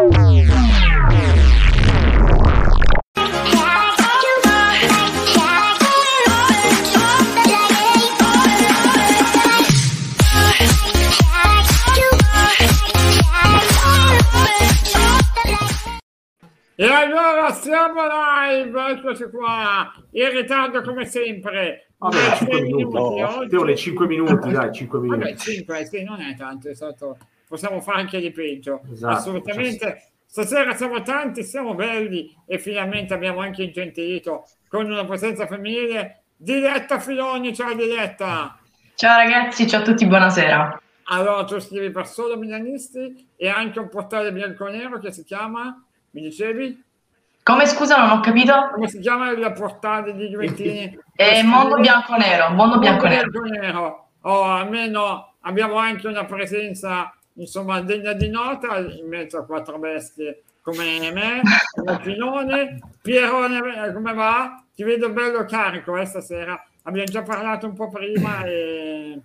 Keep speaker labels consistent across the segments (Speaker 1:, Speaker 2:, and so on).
Speaker 1: E allora siamo live, eccoci qua, in ritardo come sempre.
Speaker 2: Vabbè, 5 minuti,
Speaker 1: minuti
Speaker 2: no, le 5 minuti, dai, 5 minuti.
Speaker 1: Vabbè, 5, sì, non è tanto, è stato... possiamo fare anche di peggio.
Speaker 2: Esatto,
Speaker 1: Assolutamente. Stasera siamo tanti, siamo belli e finalmente abbiamo anche ingentilito con una presenza femminile. Diletta Filoni, ciao Diletta!
Speaker 3: Ciao ragazzi, ciao a tutti, buonasera.
Speaker 1: Allora, tu scrivi per solo milanisti e anche un portale bianco-nero che si chiama, mi dicevi?
Speaker 3: Come scusa, non ho capito?
Speaker 1: Come si chiama il portale di Juventini?
Speaker 3: È Mondo Bianco Nero, Mondo Bianco Nero.
Speaker 1: Nero. Oh, almeno abbiamo anche una presenza, insomma, degna di nota in mezzo a quattro bestie come me, come Pinone. Pierone, eh, come va? Ti vedo bello carico eh, stasera. Abbiamo già parlato un po' prima e...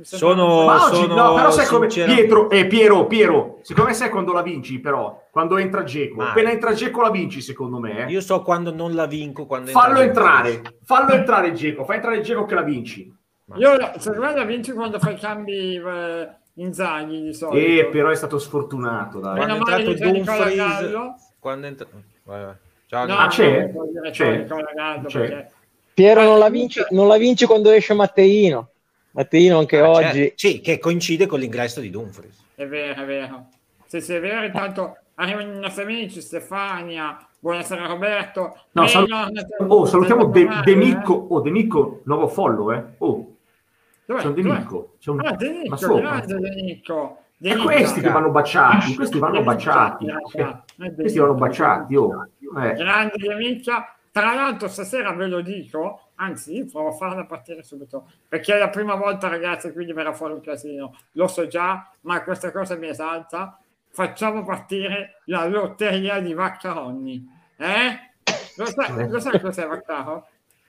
Speaker 4: Sono-
Speaker 2: Ma oggi,
Speaker 4: sono
Speaker 2: no, però sai come Pietro, eh, Piero, Piero, secondo me sai quando la vinci però, quando entra Geco,
Speaker 4: Mai.
Speaker 2: appena entra Geco la vinci secondo me, eh.
Speaker 4: Io so quando non la vinco. Quando
Speaker 2: fallo
Speaker 4: entra
Speaker 2: entrare, fallo entrare Geco, fai entrare Geco che la vinci.
Speaker 1: Io, secondo me la vinci quando fai cambi eh, in Zaghi di solito.
Speaker 2: Eh, però è stato sfortunato, dai.
Speaker 1: Meno
Speaker 4: Quando è entrato Dumfries,
Speaker 1: Gallo.
Speaker 4: Quando è. Ciao,
Speaker 1: No,
Speaker 2: Ah, c'è? C'è?
Speaker 1: Gallo,
Speaker 2: C'è?
Speaker 1: perché-
Speaker 5: Piero non la vinci, non la vinci quando esce Matteino. Matteino anche
Speaker 4: Ah,
Speaker 5: oggi.
Speaker 4: certo. Sì, che coincide con l'ingresso di Dumfries.
Speaker 1: È vero, è vero. Sì, sì, è vero. Intanto arrivano i nostri amici, Stefania, buonasera Roberto.
Speaker 2: No,
Speaker 1: Eh,
Speaker 2: salu-
Speaker 1: no,
Speaker 2: oh, salutiamo De, De
Speaker 1: eh.
Speaker 2: Micco, oh, De Micco, nuovo follow, eh. Oh,
Speaker 1: Dov'è?
Speaker 2: c'è un De
Speaker 1: Dov'è?
Speaker 2: Micco, c'è un...
Speaker 1: Ah, De
Speaker 2: ma sopra.
Speaker 1: grande De Nicco. De
Speaker 2: E questi che vanno baciati, questi vanno baciati.
Speaker 1: Eh,
Speaker 2: questi vanno baciati, oh. Eh.
Speaker 1: Grande di amica. Tra l'altro stasera ve lo dico, anzi provo a farla partire subito, perché è la prima volta ragazzi, quindi verrà fuori un casino. Lo so già, ma questa cosa mi esalta. Facciamo partire la lotteria di Vaccaroni. Eh? Lo sai, lo sai cos'è Vaccaro?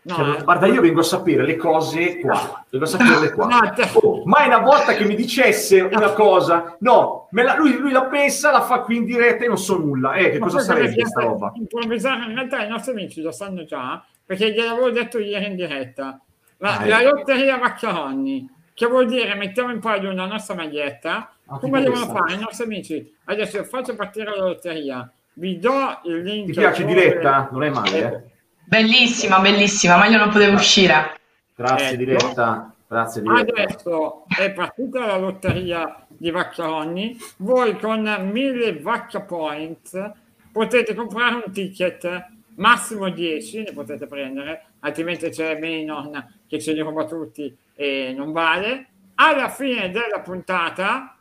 Speaker 1: No,
Speaker 2: Cioè,
Speaker 1: eh.
Speaker 2: guarda, io vengo a sapere le cose qua, vengo a saperle qua. Oh, mai una volta che mi dicesse una cosa, no, me la- lui, lui la pensa, la fa qui in diretta e non so nulla. Eh, che
Speaker 1: Ma
Speaker 2: cosa sarebbe questa roba?
Speaker 1: Improvvisare, in realtà i nostri amici lo sanno già, perché gliel'avevo detto ieri in diretta. La,
Speaker 2: Ah,
Speaker 1: la
Speaker 2: ecco.
Speaker 1: lotteria Vaccaroni, che vuol dire mettiamo in palio una nostra maglietta,
Speaker 2: Ah,
Speaker 1: come devono fare i nostri amici? Adesso faccio partire la lotteria, vi do il link.
Speaker 2: Ti piace
Speaker 1: dove-
Speaker 2: diretta? Non è male, eh?
Speaker 3: Bellissima, bellissima, ma io non potevo uscire.
Speaker 2: Grazie
Speaker 1: Ecco.
Speaker 2: diretta, grazie diretta.
Speaker 1: Adesso è partita la lotteria di Vaccaroni, voi con 1000 Vacca Points potete comprare un ticket, massimo 10 ne potete prendere, altrimenti c'è Menon che ce li ruba tutti e non vale. Alla fine della puntata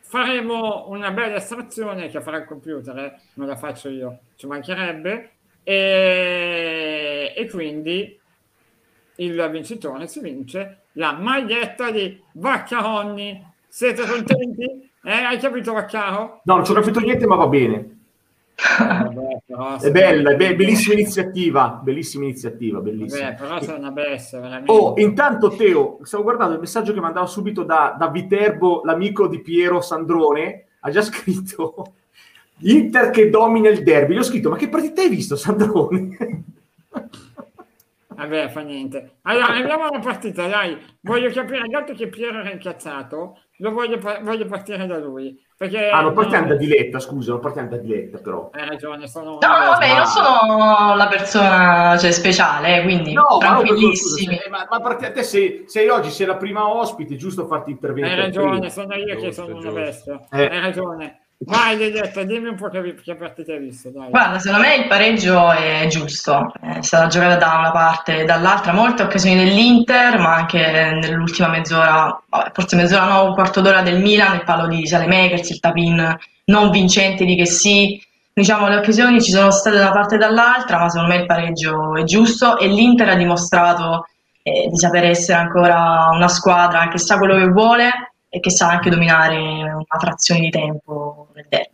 Speaker 1: faremo una bella estrazione che farà il computer, eh, non la faccio io, ci mancherebbe, e, e quindi il vincitore si vince la maglietta di Vaccaroni. Siete contenti? Eh, hai capito Vaccaro?
Speaker 2: No, non ci ho capito niente, ma va bene.
Speaker 1: Vabbè, però,
Speaker 2: È bella, è be- bellissima iniziativa, bellissima iniziativa, bellissima.
Speaker 1: Vabbè, però sei una bestia, veramente.
Speaker 2: Oh, intanto Teo, stavo guardando il messaggio che mandava subito da, da Viterbo, l'amico di Piero Sandrone, ha già scritto Inter che domina il derby. Gli ho scritto, ma che partita hai visto Sandrone?
Speaker 1: Vabbè, fa niente. Allora, andiamo alla partita, dai. Voglio capire, dato che Piero era incazzato, lo voglio, voglio partire da lui. Perché,
Speaker 2: ah, non partiamo
Speaker 1: no,
Speaker 2: da Diletta, scusa, non partiamo da Diletta però.
Speaker 1: Hai ragione, sono...
Speaker 3: No, vabbè, non sono la persona cioè, speciale, eh, quindi
Speaker 2: No, ma, no,
Speaker 3: tranquillissimi.
Speaker 2: ma, ma parti- te sei, sei oggi, sei la prima ospite, è giusto farti intervenire.
Speaker 1: Hai ragione, sono io che
Speaker 4: Giusto,
Speaker 1: sono una
Speaker 4: giusto.
Speaker 1: bestia.
Speaker 2: Eh.
Speaker 1: Hai ragione. Vai, Dedetta, dimmi un po' che, che partita hai visto. Dai.
Speaker 3: Guarda, secondo me il pareggio è giusto, è stata giocata da una parte e dall'altra, molte occasioni dell'Inter, ma anche nell'ultima mezz'ora, forse mezz'ora no, un quarto d'ora del Milan, il palo di Salemakers, il tapin non vincente di che sì, diciamo le occasioni ci sono state da una parte e dall'altra, ma secondo me il pareggio è giusto e l'Inter ha dimostrato eh, di sapere essere ancora una squadra che sa quello che vuole e che sa anche dominare una frazione di tempo nel derby.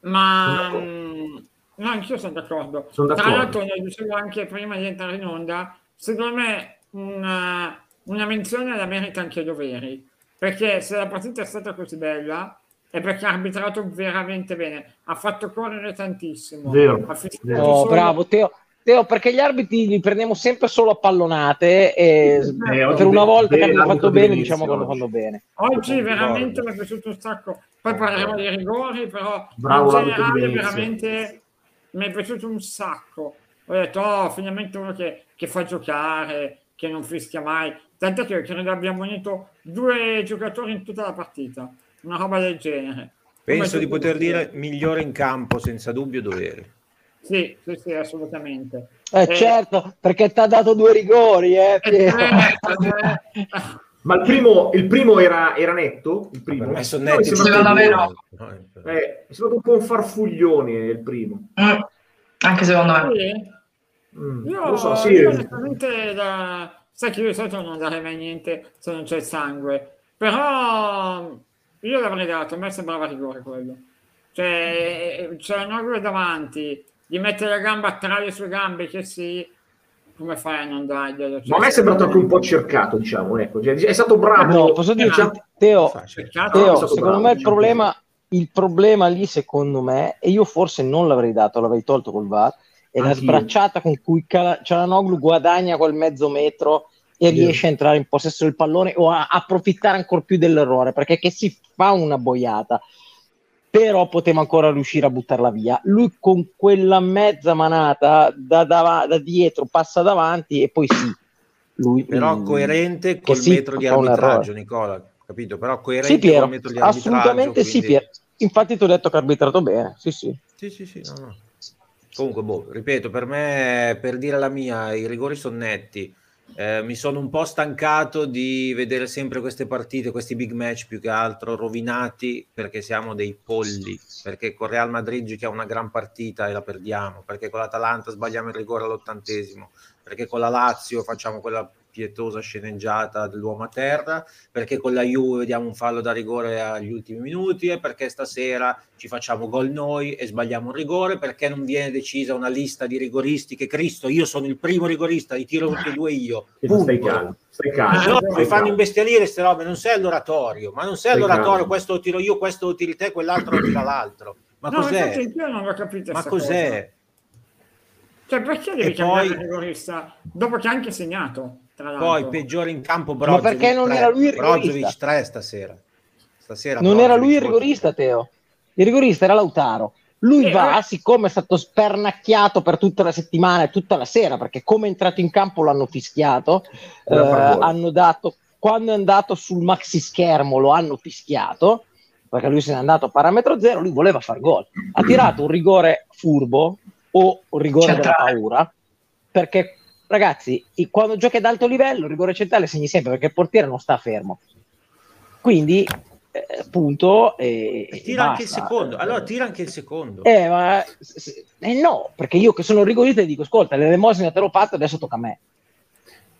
Speaker 1: Ma mm, no, anch'io sono d'accordo.
Speaker 2: Sono
Speaker 1: Tra
Speaker 2: d'accordo.
Speaker 1: l'altro, ne dicevo anche prima di entrare in onda, secondo me una, una menzione la merita anche Doveri, perché se la partita è stata così bella, è perché ha arbitrato veramente bene, ha fatto correre tantissimo.
Speaker 2: Vero, vero.
Speaker 5: Oh, bravo Teo. Teo, perché gli arbitri li prendiamo sempre solo a pallonate e
Speaker 2: Eh,
Speaker 5: per una volta che hanno fatto bene diciamo che hanno fatto bene.
Speaker 1: Oggi veramente mi è piaciuto un sacco. Poi parleremo dei rigori, però
Speaker 2: Bravo
Speaker 1: in generale veramente mi è piaciuto un sacco. Ho detto, oh, finalmente uno che, che fa giocare, che non fischia mai. Tant'è che credo abbiamo unito due giocatori in tutta la partita, una roba del genere.
Speaker 4: Penso
Speaker 1: Come
Speaker 4: di poter dire migliore in campo, senza dubbio dovere.
Speaker 1: Sì, sì, sì, assolutamente.
Speaker 5: Eh,
Speaker 1: Eh,
Speaker 5: certo, perché ti ha dato due rigori, eh,
Speaker 1: eh,
Speaker 5: Piero.
Speaker 1: eh,
Speaker 2: Ma il primo, il primo era, era netto? Il primo?
Speaker 4: Per me sono
Speaker 2: No, mi
Speaker 4: netti
Speaker 2: sembra
Speaker 3: Secondo me no.
Speaker 4: No,
Speaker 2: Eh, è stato un po' un farfuglione il primo.
Speaker 3: Mm, Anche secondo me.
Speaker 2: Mm,
Speaker 1: Io,
Speaker 2: non lo so, sì.
Speaker 1: io onestamente da... sai che io di solito non darei mai niente se non c'è il sangue, però io l'avrei dato, a me sembrava rigore quello. Cioè, c'è un ogro davanti, gli mette la gamba tra le sue gambe, che sì, come fai a non darglielo? Cioè,
Speaker 2: Ma a me è sembrato anche un po' cercato, diciamo, ecco. Cioè, è stato bravo.
Speaker 5: No, posso Teo,
Speaker 4: Facile.
Speaker 1: Peccato,
Speaker 2: è
Speaker 5: Teo,
Speaker 2: stato
Speaker 5: secondo
Speaker 2: bravo,
Speaker 5: me il
Speaker 2: diciamo
Speaker 5: problema, il problema lì, secondo me, e io forse non l'avrei dato, l'avrei tolto col VAR, è la
Speaker 2: Anch'io.
Speaker 5: sbracciata con cui Cala- Cialanoglu guadagna quel mezzo metro e riesce a entrare in possesso del pallone o a approfittare ancora più dell'errore, perché che si fa una boiata, però poteva ancora riuscire a buttarla via. Lui con quella mezza manata da, dava- da dietro passa davanti e poi sì. Lui,
Speaker 4: Però
Speaker 5: mm,
Speaker 4: coerente col
Speaker 5: sì,
Speaker 4: metro di arbitraggio. Nicola, capito? Però coerente
Speaker 5: Sì, Piero,
Speaker 4: col metro di arbitraggio.
Speaker 5: assolutamente sì,
Speaker 4: quindi-
Speaker 5: Piero. Infatti ti ho detto che ha arbitrato bene, sì, sì.
Speaker 4: Sì, sì, sì, no, no. Comunque, boh, ripeto, per me, per dire la mia, i rigori sono netti. Eh, mi sono un po' stancato di vedere sempre queste partite, questi big match più che altro rovinati perché siamo dei polli, perché con Real Madrid giochiamo una gran partita e la perdiamo, perché con l'Atalanta sbagliamo il rigore all'ottantesimo, perché con la Lazio facciamo quella pietosa sceneggiata dell'uomo a terra, perché con la Juve vediamo un fallo da rigore agli ultimi minuti e perché stasera ci facciamo gol noi e sbagliamo un rigore, perché non viene decisa una lista di rigoristi che Cristo, io sono il primo rigorista, li tiro tutti e due io.
Speaker 2: Stai calmo, stai calmo.
Speaker 4: No, mi fanno imbestialire queste robe, non sei all'oratorio, ma non sei
Speaker 2: Stai
Speaker 4: all'oratorio,
Speaker 2: calmo.
Speaker 4: questo lo tiro io, questo lo tiri te, quell'altro lo tira l'altro. Ma
Speaker 1: No,
Speaker 4: cos'è?
Speaker 1: io non l'ho capito
Speaker 4: Ma cos'è?
Speaker 1: cosa. Cioè, perché devi
Speaker 4: E
Speaker 1: cambiare
Speaker 4: poi-
Speaker 1: il rigorista dopo che ha anche segnato? Tra l'altro.
Speaker 4: Poi peggiore in campo Brozovic.
Speaker 5: perché non
Speaker 4: 3,
Speaker 5: era lui il rigorista?
Speaker 4: Brozovic 3 stasera. Stasera
Speaker 5: Non era lui il
Speaker 4: Brozovic
Speaker 5: rigorista, Teo. Il rigorista era Lautaro. Lui
Speaker 1: Eh,
Speaker 5: va,
Speaker 1: eh.
Speaker 5: siccome è stato spernacchiato per tutta la settimana e tutta la sera, perché come è entrato in campo l'hanno fischiato, eh, hanno dato, quando è andato sul maxi schermo lo hanno fischiato, perché lui se n'è andato a parametro zero, lui voleva far gol. Ha tirato un rigore furbo o un rigore della
Speaker 3: Centrale.
Speaker 5: paura, perché ragazzi, i- quando giochi ad alto livello, il rigore centrale segni sempre perché il portiere non sta fermo. Quindi, eh, punto. E,
Speaker 4: E tira anche il secondo. Allora tira anche il secondo.
Speaker 5: Eh, ma, eh no, perché io che sono rigorista dico, ascolta, l'elemosina te l'ho fatta, adesso tocca a me.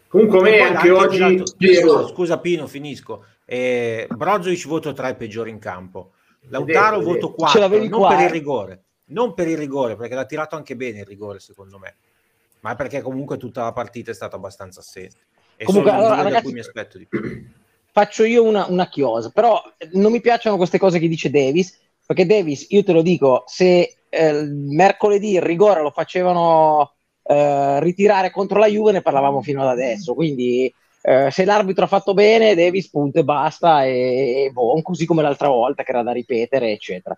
Speaker 2: Comunque
Speaker 4: E
Speaker 2: me anche
Speaker 4: ha
Speaker 2: oggi
Speaker 4: tirato-
Speaker 2: Piero,
Speaker 4: Scusa Pino, finisco. Eh, Brozovic voto 3 peggiori in campo. Lautaro
Speaker 2: Vedete,
Speaker 4: voto
Speaker 2: vedete.
Speaker 4: 4,
Speaker 5: Ce l'avevi
Speaker 4: non
Speaker 5: qua,
Speaker 4: per il
Speaker 5: eh.
Speaker 4: rigore. Non per il rigore, perché l'ha tirato anche bene il rigore, secondo me. Ma perché comunque tutta la partita è stata abbastanza assente. E
Speaker 5: Comunque,
Speaker 4: sono
Speaker 5: allora, ragazzi-
Speaker 4: cui mi aspetto di più.
Speaker 5: Faccio io una, una chiosa, però non mi piacciono queste cose che dice Davis, perché Davis, io te lo dico, se eh, mercoledì il rigore lo facevano eh, ritirare contro la Juve, ne parlavamo fino ad adesso, quindi eh, se l'arbitro ha fatto bene, Davis punto e basta, e, e boh, così come l'altra volta che era da ripetere, eccetera.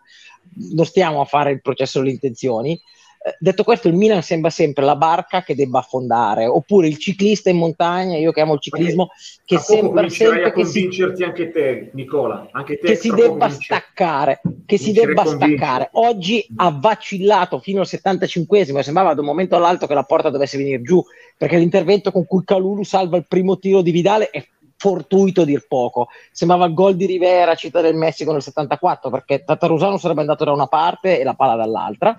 Speaker 5: Non stiamo a fare il processo delle intenzioni. Eh, detto questo, il Milan sembra sempre la barca che debba affondare, oppure il ciclista in montagna, io che amo il ciclismo, che sembra sempre che si
Speaker 2: convincerti anche te, Nicola. Anche te
Speaker 5: che si debba
Speaker 2: cominci-
Speaker 5: staccare, che si debba staccare. Oggi ha vacillato fino al 75esimo, sembrava da un momento all'altro che la porta dovesse venire giù, perché l'intervento con cui Calulu salva il primo tiro di Vidale è fortuito a dir poco. Sembrava il gol di Rivera, città del Messico nel 74, perché Tatarusano sarebbe andato da una parte e la palla dall'altra.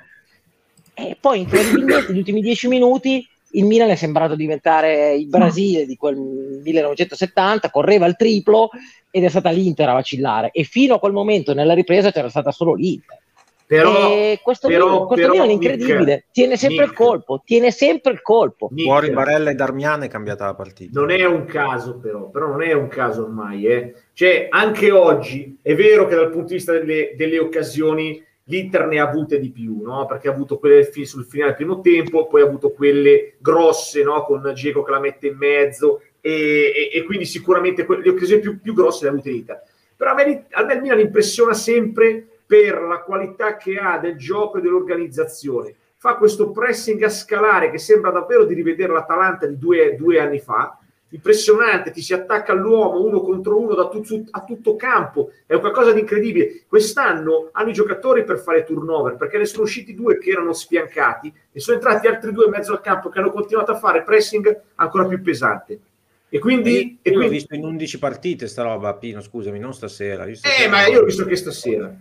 Speaker 5: E poi incredibilmente negli ultimi dieci minuti il Milan è sembrato diventare il Brasile di quel 1970, correva il triplo ed è stata l'Inter a vacillare e fino a quel momento nella ripresa c'era stata solo l'Inter.
Speaker 2: Però,
Speaker 5: E questo,
Speaker 2: però-
Speaker 5: Milan, questo
Speaker 2: però,
Speaker 5: Milan è
Speaker 2: Nick,
Speaker 5: incredibile, tiene sempre
Speaker 2: Nick,
Speaker 5: il colpo, tiene sempre il colpo.
Speaker 2: Nick,
Speaker 4: Fuori Barella e Darmian è cambiata la partita.
Speaker 2: Non è un caso, però, però non è un caso ormai. Eh. Cioè, anche oggi è vero che dal punto di vista delle, delle occasioni l'Inter ne ha avute di più, no? perché ha avuto quelle sul finale del primo tempo, poi ha avuto quelle grosse no? con Diego che la mette in mezzo e, e- e quindi sicuramente que- le occasioni più, più grosse le ha avute l'Inter. Però a me, a me il Milan impressiona sempre per la qualità che ha del gioco e dell'organizzazione. Fa questo pressing a scalare che sembra davvero di rivedere l'Atalanta di due, due anni fa. Impressionante, ti si attacca all'uomo uno contro uno da tu- a tutto campo, è qualcosa di incredibile. Quest'anno hanno i giocatori per fare turnover perché ne sono usciti due che erano sfiancati e sono entrati altri due in mezzo al campo che hanno continuato a fare pressing ancora più pesante. E quindi, e
Speaker 4: Io l'ho
Speaker 2: quindi
Speaker 4: visto in 11 partite sta roba, Pino, scusami, non stasera. Io
Speaker 2: eh,
Speaker 4: stasera-
Speaker 2: ma io l'ho visto che stasera.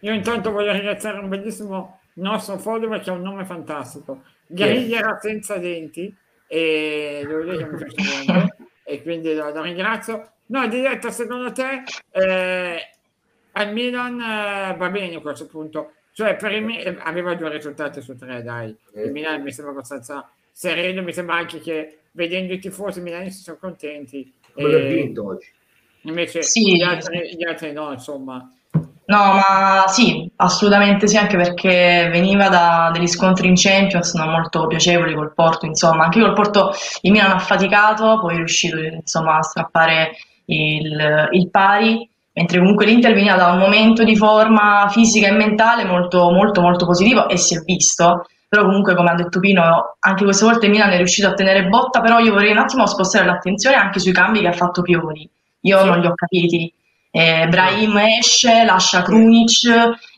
Speaker 1: Io intanto voglio ringraziare un bellissimo nostro follower che ha un nome fantastico. Guerrigliera senza denti e devo dire che mi piace molto e quindi lo, lo ringrazio. No, diretta, secondo te eh, al Milan eh, va bene a questo punto? Cioè, per il Mi- aveva due risultati su tre, dai. Il Milan mi sembra abbastanza sereno, mi sembra anche che vedendo i tifosi milanisti sono contenti.
Speaker 2: Come l'ha
Speaker 1: E
Speaker 2: vinto oggi.
Speaker 1: invece
Speaker 3: Sì.
Speaker 1: gli, altri, gli altri no, insomma.
Speaker 3: No, ma sì, assolutamente sì, anche perché veniva da degli scontri in Champions non molto piacevoli col Porto, insomma, anche col Porto il Milan ha faticato, poi è riuscito insomma a strappare il, il pari, mentre comunque l'Inter veniva da un momento di forma fisica e mentale molto molto molto positivo e si è visto, però comunque come ha detto Pino, anche questa volta il Milan è riuscito a tenere botta, però io vorrei un attimo spostare l'attenzione anche sui cambi che ha fatto Pioli, io non li ho capiti. Eh, Brahim esce, lascia Krunic,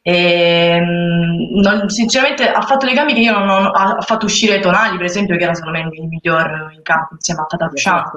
Speaker 3: e, mm, non- sinceramente ha fatto dei cambi che io non ho, ha fatto uscire Tonali per esempio che era secondo me il miglior in campo insieme a Tatacciano.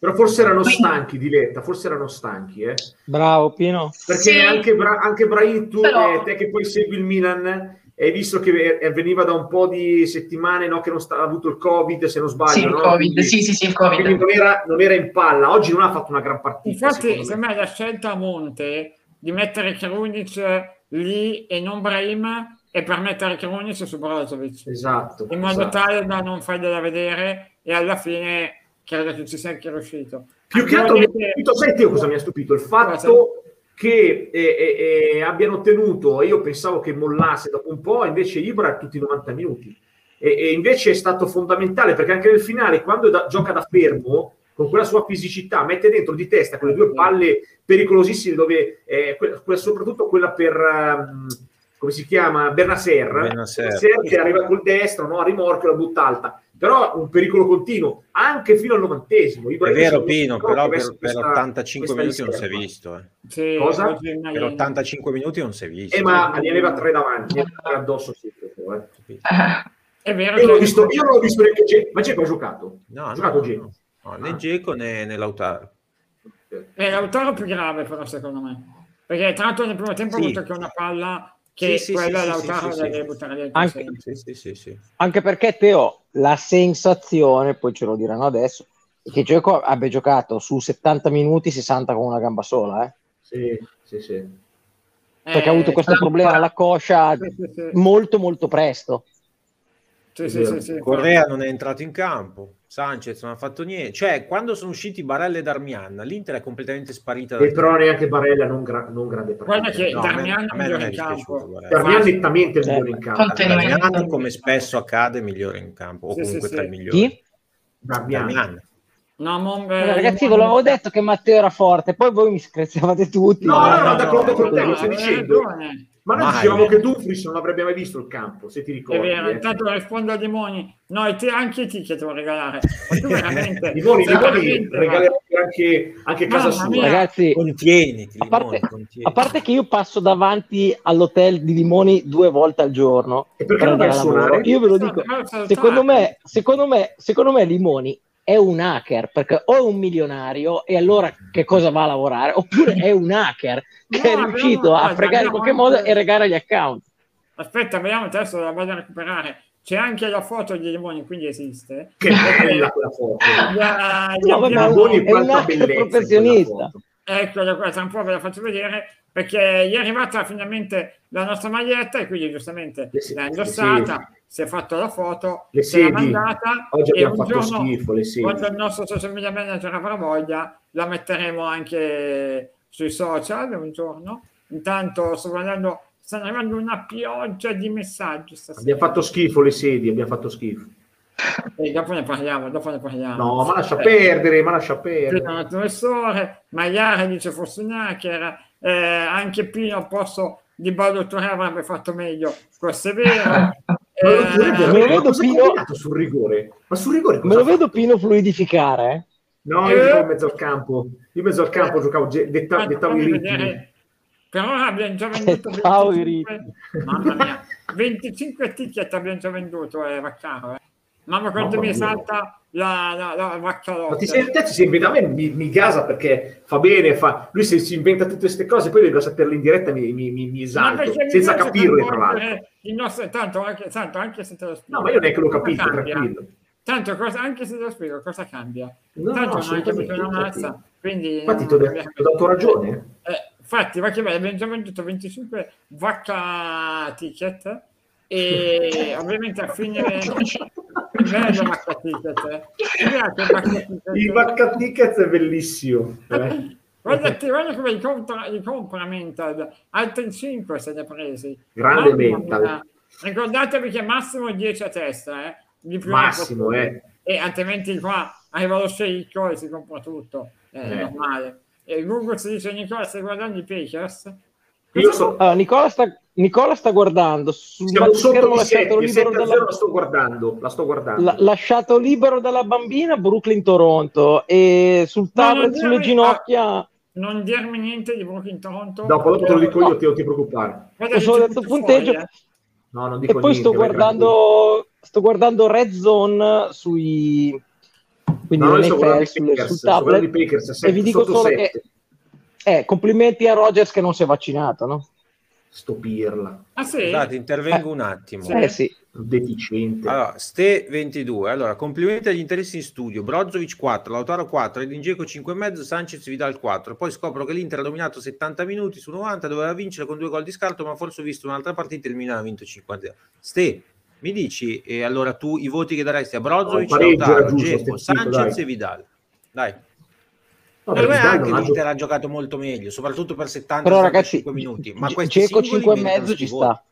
Speaker 2: Però forse erano
Speaker 3: Quindi-
Speaker 2: stanchi, Diletta, forse erano stanchi, eh.
Speaker 5: Bravo Pino.
Speaker 2: Perché
Speaker 3: Sì.
Speaker 2: anche, Bra- anche Brahim, tu,
Speaker 3: Però-
Speaker 2: eh, te che poi segui il Milan, hai visto che veniva da un po' di settimane no, che non sta, ha avuto il Covid, se non sbaglio.
Speaker 3: Sì, il
Speaker 2: no?
Speaker 3: Covid,
Speaker 2: Quindi-
Speaker 3: sì, sì, sì, il
Speaker 2: quindi
Speaker 3: Covid.
Speaker 2: non era, non era in palla. Oggi non ha fatto una gran partita.
Speaker 1: Infatti,
Speaker 2: secondo me.
Speaker 1: secondo me la scelta a monte di mettere Krunic lì e non Brahim è per mettere Krunic su Brozovic
Speaker 2: Esatto.
Speaker 1: in modo
Speaker 2: esatto.
Speaker 1: tale da non fargliela vedere e alla fine credo che ci sia anche riuscito.
Speaker 2: Più che altro mi ha stupito, sai cosa mi ha stupito? Il fatto che eh, eh, eh, abbiano tenuto, io pensavo che mollasse dopo un po', invece Ibra tutti i 90 minuti. E, e invece è stato fondamentale perché anche nel finale, quando da- gioca da fermo, con quella sua fisicità, mette dentro di testa quelle due palle pericolosissime, dove eh, que- que- soprattutto quella per... ehm, come si chiama? Bernasser. Bernasser che arriva col destro, no? a rimorchio, la butta alta però un pericolo continuo anche fino al novantesimo.
Speaker 4: È vero Pino, però
Speaker 2: che
Speaker 4: per, per
Speaker 2: questa-
Speaker 4: 85
Speaker 2: questa
Speaker 4: minuti non si è visto. eh.
Speaker 1: Sì,
Speaker 2: Cosa?
Speaker 4: Per
Speaker 1: Arena.
Speaker 4: 85 minuti non si è visto.
Speaker 2: Eh, ma ne aveva tre davanti, ne aveva tre addosso sì, però, eh.
Speaker 1: È vero
Speaker 2: Io
Speaker 1: che
Speaker 2: visto, io non ho visto neanche Ge- ma Geco ha giocato?
Speaker 4: No,
Speaker 2: ha
Speaker 4: no,
Speaker 2: giocato
Speaker 4: no,
Speaker 2: Geco.
Speaker 4: no. No, né Geco né, né Lautaro.
Speaker 1: è l'autoro più grave però secondo me. Perché tra l'altro nel primo tempo
Speaker 4: Sì.
Speaker 1: ha avuto anche una palla che
Speaker 4: Sì, sì,
Speaker 1: quella
Speaker 4: sì,
Speaker 1: Lautaro
Speaker 4: sì,
Speaker 1: deve
Speaker 4: sì.
Speaker 1: buttare dentro
Speaker 5: Anche-
Speaker 1: sempre.
Speaker 4: Sì, sì, sì, sì.
Speaker 5: Anche perché Teo, la sensazione, poi ce lo diranno adesso, è che Gioco abbia giocato su 70 minuti 60 con una gamba sola, eh?
Speaker 2: Sì, sì, sì.
Speaker 5: perché ha avuto questo
Speaker 3: Eh,
Speaker 5: problema alla coscia
Speaker 1: Sì, sì, sì.
Speaker 5: molto molto presto.
Speaker 1: Sì, sì, sì, sì.
Speaker 4: Correa non è entrato in campo, Sanchez non ha fatto niente. Cioè, quando sono usciti Barella e Darmian, l'Inter è completamente sparita.
Speaker 2: E però neanche Barella non, gra- non grande
Speaker 1: Guarda
Speaker 2: partita.
Speaker 1: che
Speaker 4: No, a me-
Speaker 1: Darmian
Speaker 4: a me
Speaker 1: è
Speaker 4: non
Speaker 1: migliore
Speaker 4: è
Speaker 1: in campo.
Speaker 4: guarda.
Speaker 2: Darmian nettamente migliore in campo.
Speaker 4: Darmian, come spesso accade, è migliore in campo, o
Speaker 1: Sì,
Speaker 4: comunque
Speaker 1: sì,
Speaker 4: tra
Speaker 1: sì.
Speaker 4: i migliori.
Speaker 5: Chi?
Speaker 2: Darmian.
Speaker 4: Darmian.
Speaker 1: No, Mon-
Speaker 5: Allora, ragazzi, ve l'avevo detto che Matteo era forte, poi voi mi screziavate tutti.
Speaker 2: No, no, no,
Speaker 1: no,
Speaker 2: d'accordo con te,
Speaker 1: no,
Speaker 2: lo stai dicendo.
Speaker 1: ragione.
Speaker 2: Ma noi dicevamo che Dumfries non avrebbe mai visto il campo, se ti
Speaker 1: È
Speaker 2: ricordi.
Speaker 1: vero,
Speaker 2: eh.
Speaker 1: intanto rispondo a Dimoni. No, e te anche ti che te lo regalare. Ma tu veramente...
Speaker 2: Limoni
Speaker 1: veramente-
Speaker 2: regalerà anche, anche casa sua.
Speaker 1: mia.
Speaker 5: Ragazzi,
Speaker 4: Contieniti,
Speaker 5: a parte,
Speaker 4: Limoni, contieniti.
Speaker 5: a parte che io passo davanti all'hotel di Limoni due volte al giorno
Speaker 2: E perché
Speaker 5: per
Speaker 2: non vai a
Speaker 5: lavoro,
Speaker 2: suonare?
Speaker 5: io ve lo dico, secondo me, secondo me, secondo me Limoni è un hacker perché o è un milionario e allora che cosa va a lavorare oppure è un hacker che
Speaker 1: No,
Speaker 5: è riuscito a
Speaker 1: guarda,
Speaker 5: fregare in qualche modo
Speaker 1: anche-
Speaker 5: e regare gli account
Speaker 1: Aspetta, vediamo adesso la vado a recuperare. C'è anche la foto di Limoni, quindi esiste.
Speaker 2: Che bella quella foto.
Speaker 1: Gli
Speaker 5: No, vabbè, è un hacker professionista.
Speaker 2: foto.
Speaker 1: Eccola qua, tra un po' ve la faccio vedere perché gli è arrivata finalmente la nostra maglietta e quindi giustamente
Speaker 2: Le se-
Speaker 1: l'ha indossata, si è fatto la foto,
Speaker 2: Le
Speaker 1: se l'ha
Speaker 2: sedi.
Speaker 1: mandata
Speaker 2: Oggi
Speaker 1: e
Speaker 2: abbiamo
Speaker 1: un
Speaker 2: fatto
Speaker 1: giorno,
Speaker 2: schifo, le sedi.
Speaker 1: quando il nostro social media manager avrà voglia, la metteremo anche sui social un giorno. Intanto sto guardando, stanno arrivando una pioggia di messaggi stasera.
Speaker 2: Abbiamo fatto schifo le sedie, abbiamo fatto schifo.
Speaker 1: E dopo ne parliamo, dopo ne parliamo.
Speaker 2: No, ma lascia
Speaker 1: Eh,
Speaker 2: perdere, ma lascia perdere.
Speaker 1: Professore, Maiara dice fosse un hacker, eh, anche Pino al posto di Baldottore avrebbe fatto meglio, questo è vero.
Speaker 2: Ma lo
Speaker 1: Eh,
Speaker 2: vedo,
Speaker 5: me lo vedo
Speaker 2: cosa ha
Speaker 5: Pino-
Speaker 2: sul rigore? Ma sul rigore cosa
Speaker 5: Me lo vedo Pino fluidificare. eh.
Speaker 2: No, io
Speaker 1: Eh.
Speaker 2: giocavo in mezzo al campo. Io in mezzo al campo giocavo, detta-
Speaker 1: Guarda,
Speaker 2: dettavo i ritmi.
Speaker 1: vedere. Per ora abbiamo già venduto
Speaker 5: Ciao,
Speaker 1: 25, mamma mia, 25 ticket abbiamo già venduto, eh, Vaccaro. Eh. Mamma quanto
Speaker 2: Mamma
Speaker 1: mi
Speaker 2: mia.
Speaker 1: salta la, la, la Vaccalotta.
Speaker 2: Ma ti sei, te ti sei inventato, a me mi, mi gasa perché fa bene, fa, lui si, si inventa tutte queste cose, poi devo saperle in diretta mi, mi, mi, mi esalto, senza capirle tra l'altro.
Speaker 1: Il nostro, tanto, anche, tanto anche se te lo spiego.
Speaker 2: No, ma io neanche l'ho capito, tranquillo.
Speaker 1: Tanto cosa, anche se te lo spiego, cosa cambia?
Speaker 2: No,
Speaker 1: tanto
Speaker 2: no,
Speaker 1: non hai capito una mazza, quindi...
Speaker 2: Infatti ti ho dato ragione.
Speaker 1: Eh, infatti, va che bene, abbiamo già venduto 25 vacca ticket e ovviamente a fine bello vacca ticket. eh. Mi piace ticket.
Speaker 2: Il Vacca Tickets è bellissimo. eh.
Speaker 1: Guarda, te, guarda come li compra, li compra Mental, altri 5 se ne presi.
Speaker 2: Grande
Speaker 1: Mamma
Speaker 2: Mental.
Speaker 1: Ricordatevi che massimo 10 a testa, eh. Di più
Speaker 2: Massimo, eh.
Speaker 1: E altrimenti qua arriva lo sceicco e si compra tutto, è
Speaker 2: Eh.
Speaker 1: normale. E Google si dice Nicola stai guardando i Packers?
Speaker 2: Io so,
Speaker 5: Allora, Nicola, sta, Nicola sta guardando sul
Speaker 2: siamo sotto di
Speaker 5: lasciato
Speaker 2: 7,
Speaker 5: libero
Speaker 2: 7 a 0
Speaker 5: dalla,
Speaker 2: la sto guardando, la sto guardando.
Speaker 5: la- lasciato libero dalla bambina Brooklyn-Toronto e sul tablet sulle
Speaker 1: dirmi-
Speaker 5: ginocchia
Speaker 1: Non dirmi niente di Brooklyn Toronto.
Speaker 2: Dopo, dopo te lo dico io,
Speaker 5: No.
Speaker 2: ti, non ti preoccupare.
Speaker 1: Guarda
Speaker 5: detto punteggio
Speaker 1: fuori, eh.
Speaker 2: No, non
Speaker 5: e
Speaker 2: dico
Speaker 5: poi
Speaker 2: niente.
Speaker 5: sto guardando sto guardando Red Zone sui quindi
Speaker 2: No, noi sto guardando
Speaker 5: l'NFL
Speaker 2: i
Speaker 5: sul,
Speaker 2: Packers,
Speaker 5: sul tablet
Speaker 2: Packers,
Speaker 5: e vi dico solo
Speaker 2: sette.
Speaker 5: che eh, complimenti a Rogers che non si è vaccinato no?
Speaker 2: Sto pirla,
Speaker 1: Ah sì?
Speaker 4: Scusate, intervengo un attimo.
Speaker 1: Sì.
Speaker 5: eh sì
Speaker 2: deficiente.
Speaker 4: Allora, Ste 22. Allora, complimenti agli interessi in studio. Brozovic 4, Lautaro 4, Edin Dzeko 5,5, Sanchez Vidal 4. Poi scopro che l'Inter ha dominato 70 minuti su 90, doveva vincere con due gol di scarto, ma forse ho visto un'altra partita e il Milan ha vinto 50. Ste, mi dici e allora tu i voti che daresti a Brozovic,
Speaker 2: pareggio
Speaker 4: Lautaro,
Speaker 2: zitto,
Speaker 4: Sanchez
Speaker 2: dai.
Speaker 4: e Vidal? Dai.
Speaker 2: No,
Speaker 4: Per me anche l'Inter ha giocato molto meglio, soprattutto per 70
Speaker 5: però ragazzi
Speaker 4: 75 minuti. Ma
Speaker 5: Geco
Speaker 4: singoli
Speaker 5: 5 e mezzo ci sta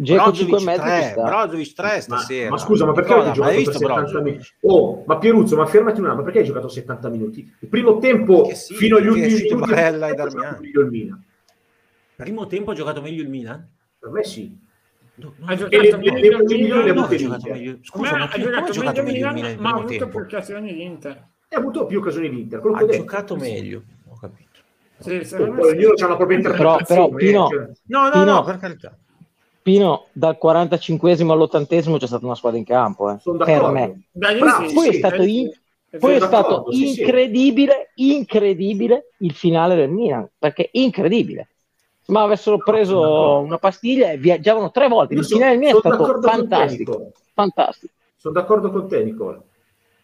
Speaker 5: Geco 5 e mezzo ci
Speaker 4: 3,
Speaker 5: sta
Speaker 4: Brozovic 3
Speaker 2: Ma,
Speaker 4: stasera.
Speaker 2: ma scusa, ma perché
Speaker 4: Nicola,
Speaker 2: hai
Speaker 4: ma hai
Speaker 2: giocato per
Speaker 4: visto
Speaker 2: 70
Speaker 4: Brozovic?
Speaker 2: minuti? Oh, ma Pieruzzo, ma fermati un attimo, ma perché hai giocato 70 minuti? Il primo tempo,
Speaker 4: sì,
Speaker 2: fino agli ultimi minuti,
Speaker 4: Barella e Darmian.
Speaker 2: il Milan.
Speaker 4: Primo tempo ha giocato meglio il Milan?
Speaker 2: Per me sì.
Speaker 4: No,
Speaker 1: Ha giocato meglio il Milan,
Speaker 4: ha giocato meglio.
Speaker 1: Ma
Speaker 4: ma
Speaker 1: il Milan, ma ha
Speaker 4: primo
Speaker 1: avuto
Speaker 4: tempo?
Speaker 1: più occasioni l'Inter.
Speaker 2: E ha avuto più occasioni l'Inter, quello che
Speaker 4: Ha
Speaker 2: ho detto.
Speaker 4: giocato meglio, ho capito.
Speaker 1: Sì, me
Speaker 2: poi
Speaker 1: sì.
Speaker 2: ognuno ha la propria
Speaker 5: Però-
Speaker 2: interpretazione.
Speaker 5: però, Pino-
Speaker 2: cioè,
Speaker 4: No, no,
Speaker 5: Pino-
Speaker 4: no, per carità.
Speaker 5: Pino dal 45esimo all'80esimo c'è stata una squadra in campo eh,
Speaker 2: sono
Speaker 5: per me
Speaker 1: Da lì
Speaker 2: Bravo,
Speaker 1: sì,
Speaker 5: poi è
Speaker 1: sì,
Speaker 5: stato in-
Speaker 1: sì. È
Speaker 5: Poi è stato
Speaker 2: sì, sì.
Speaker 5: incredibile, incredibile il finale del Milan, perché incredibile. Ma avessero preso
Speaker 2: d'accordo.
Speaker 5: una pastiglia e viaggiavano tre volte.
Speaker 2: Io
Speaker 5: Il
Speaker 2: sono-
Speaker 5: finale del Milan è stato fantastico. Fantastico.
Speaker 2: Sono d'accordo con te, Nicola.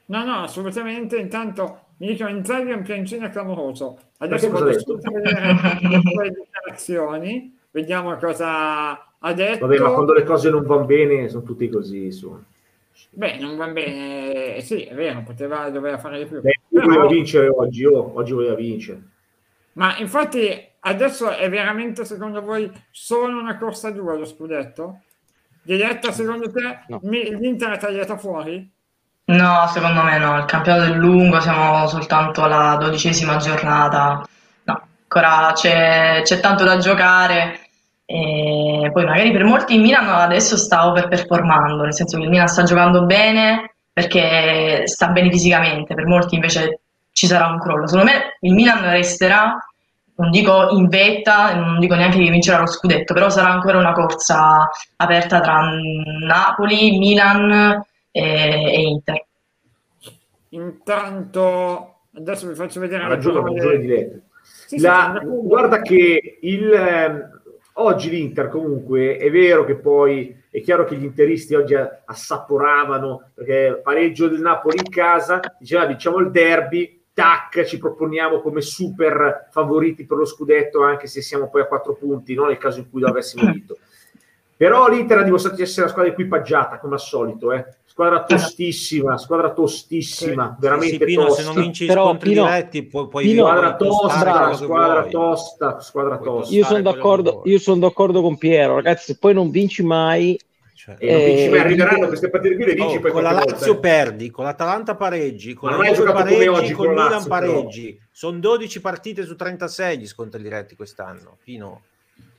Speaker 1: No, no, assolutamente. Intanto mi dicono Inzaghi è un piancino clamoroso. Adesso vado subito a vedere le sue dichiarazioni, vediamo cosa ha detto.
Speaker 2: Vabbè, ma quando le cose non vanno bene sono tutti così, insomma.
Speaker 1: Beh, non va bene. Sì, è vero, poteva, doveva fare di più.
Speaker 2: Beh,
Speaker 1: Però-
Speaker 2: voleva vincere oggi, oh, oggi voleva vincere.
Speaker 1: Ma infatti adesso è veramente secondo voi solo una corsa dura lo scudetto? Diretta secondo te
Speaker 5: No.
Speaker 1: mi- l'Inter è tagliata fuori?
Speaker 3: No, secondo me no, il campionato è lungo, siamo soltanto alla dodicesima giornata, no, ancora c'è c'è tanto da giocare e poi magari per molti il Milan adesso sta overperformando, nel senso che il Milan sta giocando bene perché sta bene fisicamente, per molti invece ci sarà un crollo. Secondo me il Milan resterà, non dico in vetta, non dico neanche che vincerà lo scudetto, però sarà ancora una corsa aperta tra Napoli, Milan e, e Inter.
Speaker 1: Intanto adesso vi faccio vedere
Speaker 2: ragione,
Speaker 1: parole-
Speaker 2: ragione di letto.
Speaker 1: Sì, sì,
Speaker 2: La-
Speaker 1: d'accordo.
Speaker 2: guarda che il, ehm, oggi l'Inter comunque è vero che poi è chiaro che gli interisti oggi assaporavano perché pareggio del Napoli in casa diceva diciamo il derby tac, ci proponiamo come super favoriti per lo scudetto, anche se siamo poi a quattro punti, no? nel caso in cui lo avessimo vinto. Però l'Inter ha dimostrato di essere una squadra equipaggiata, come al solito, eh. Squadra tostissima, squadra tostissima, veramente
Speaker 4: Sì, Pino,
Speaker 2: tosta.
Speaker 4: se non vinci
Speaker 5: Però,
Speaker 4: scontri
Speaker 5: Pino-
Speaker 4: diretti puoi, puoi
Speaker 5: Pino-
Speaker 2: Squadra tosta, squadra
Speaker 4: vuoi.
Speaker 2: tosta, squadra
Speaker 4: Puoi
Speaker 2: tosta.
Speaker 5: Io sono d'accordo, io sono d'accordo con Piero, ragazzi. Se poi non vinci mai,
Speaker 4: Cioè,
Speaker 2: E non vinci mai,
Speaker 5: Eh,
Speaker 2: arriveranno
Speaker 5: dico-
Speaker 2: queste partite qui, le vinci
Speaker 4: oh,
Speaker 2: poi
Speaker 4: con la Lazio
Speaker 2: volta, eh.
Speaker 4: perdi, con l'Atalanta pareggi, con la
Speaker 2: come
Speaker 4: pareggi,
Speaker 2: oggi
Speaker 4: con
Speaker 2: con
Speaker 4: Milan
Speaker 2: Lazio, però.
Speaker 4: pareggi. Sono 12 partite su 36 gli scontri diretti quest'anno. Pino.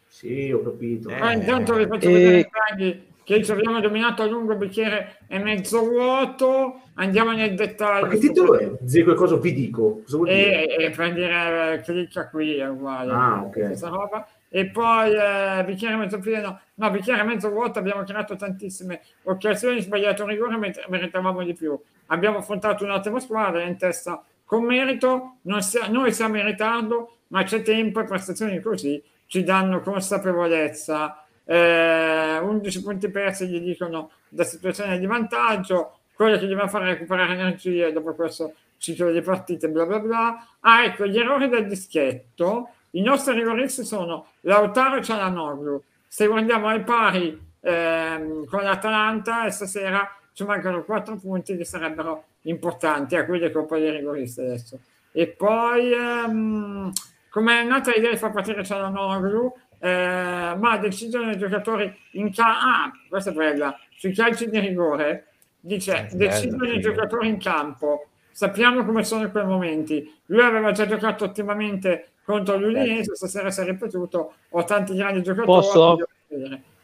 Speaker 2: Sì, ho capito.
Speaker 4: Eh,
Speaker 1: Ma intanto vi faccio
Speaker 5: Eh.
Speaker 1: vedere i tagli che ci abbiamo dominato a lungo bicchiere e mezzo vuoto. Andiamo nel dettaglio.
Speaker 2: Ma che titolo è? Zio qualcosa vi dico. Cosa?
Speaker 1: E, e per dire eh, clicca qui è uguale.
Speaker 2: Ah, ok.
Speaker 1: Questa roba. E poi eh, bicchiere mezzo pieno, no, bicchiere mezzo vuoto. Abbiamo creato tantissime occasioni, sbagliato un rigore, mentre meritavamo di più. Abbiamo affrontato un attimo squadra in testa con merito. Non sia- noi siamo in ritardo, ma c'è tempo e prestazioni così ci danno consapevolezza. Eh, 11 punti persi gli dicono da situazione di vantaggio, quello che dobbiamo fare è recuperare energie dopo questo ciclo di partite, bla bla bla. Ah, ecco, gli errori del dischetto. I nostri rigoristi sono Lautaro e Cialanoglu. Se guardiamo ai pari ehm, con l'Atalanta, e stasera ci mancano 4 punti che sarebbero importanti, a cui le colpa dei rigoristi adesso. E poi, ehm, come è nata l'idea di far partire Cialanoglu, eh, ma decidono i giocatori in ca- ah, questa è bella, sui calci di rigore, dice,
Speaker 4: Eh, bello,
Speaker 1: decidono i giocatori in campo, sappiamo come sono in quei momenti, lui aveva già giocato ottimamente contro l'Udinese, stasera si è ripetuto, ho tanti grandi giocatori.
Speaker 5: Posso?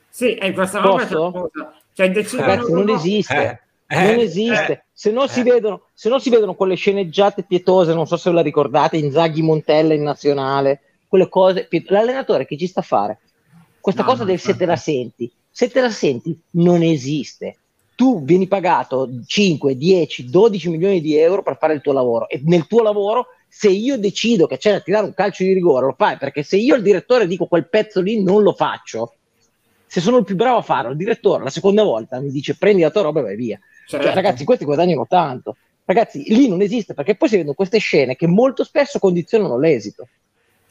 Speaker 1: Sì, e questa roba è
Speaker 5: Posso?
Speaker 1: qualcosa. Cioè, decidono
Speaker 5: ragazzi, non esiste.
Speaker 4: Eh,
Speaker 5: non
Speaker 4: eh,
Speaker 5: esiste.
Speaker 4: eh,
Speaker 5: se, non si
Speaker 4: eh.
Speaker 5: vedono, se non si vedono quelle sceneggiate pietose, non so se ve la ricordate, Inzaghi Montella in nazionale, quelle cose. L'allenatore che ci sta a fare? Questa
Speaker 2: No,
Speaker 5: cosa
Speaker 2: no,
Speaker 5: del se te la senti. Se te la senti, non esiste. Tu vieni pagato 5, 10, 12 milioni di euro per fare il tuo lavoro e nel tuo lavoro, se io decido che c'è da tirare un calcio di rigore, lo fai perché se io al direttore dico quel pezzo lì non lo faccio, se sono il più bravo a farlo, il direttore la seconda volta mi dice prendi la tua roba e vai via. Cioè,
Speaker 1: Certo.
Speaker 5: ragazzi, questi guadagnano tanto. Ragazzi, lì non esiste perché poi si vedono queste scene che molto spesso condizionano l'esito.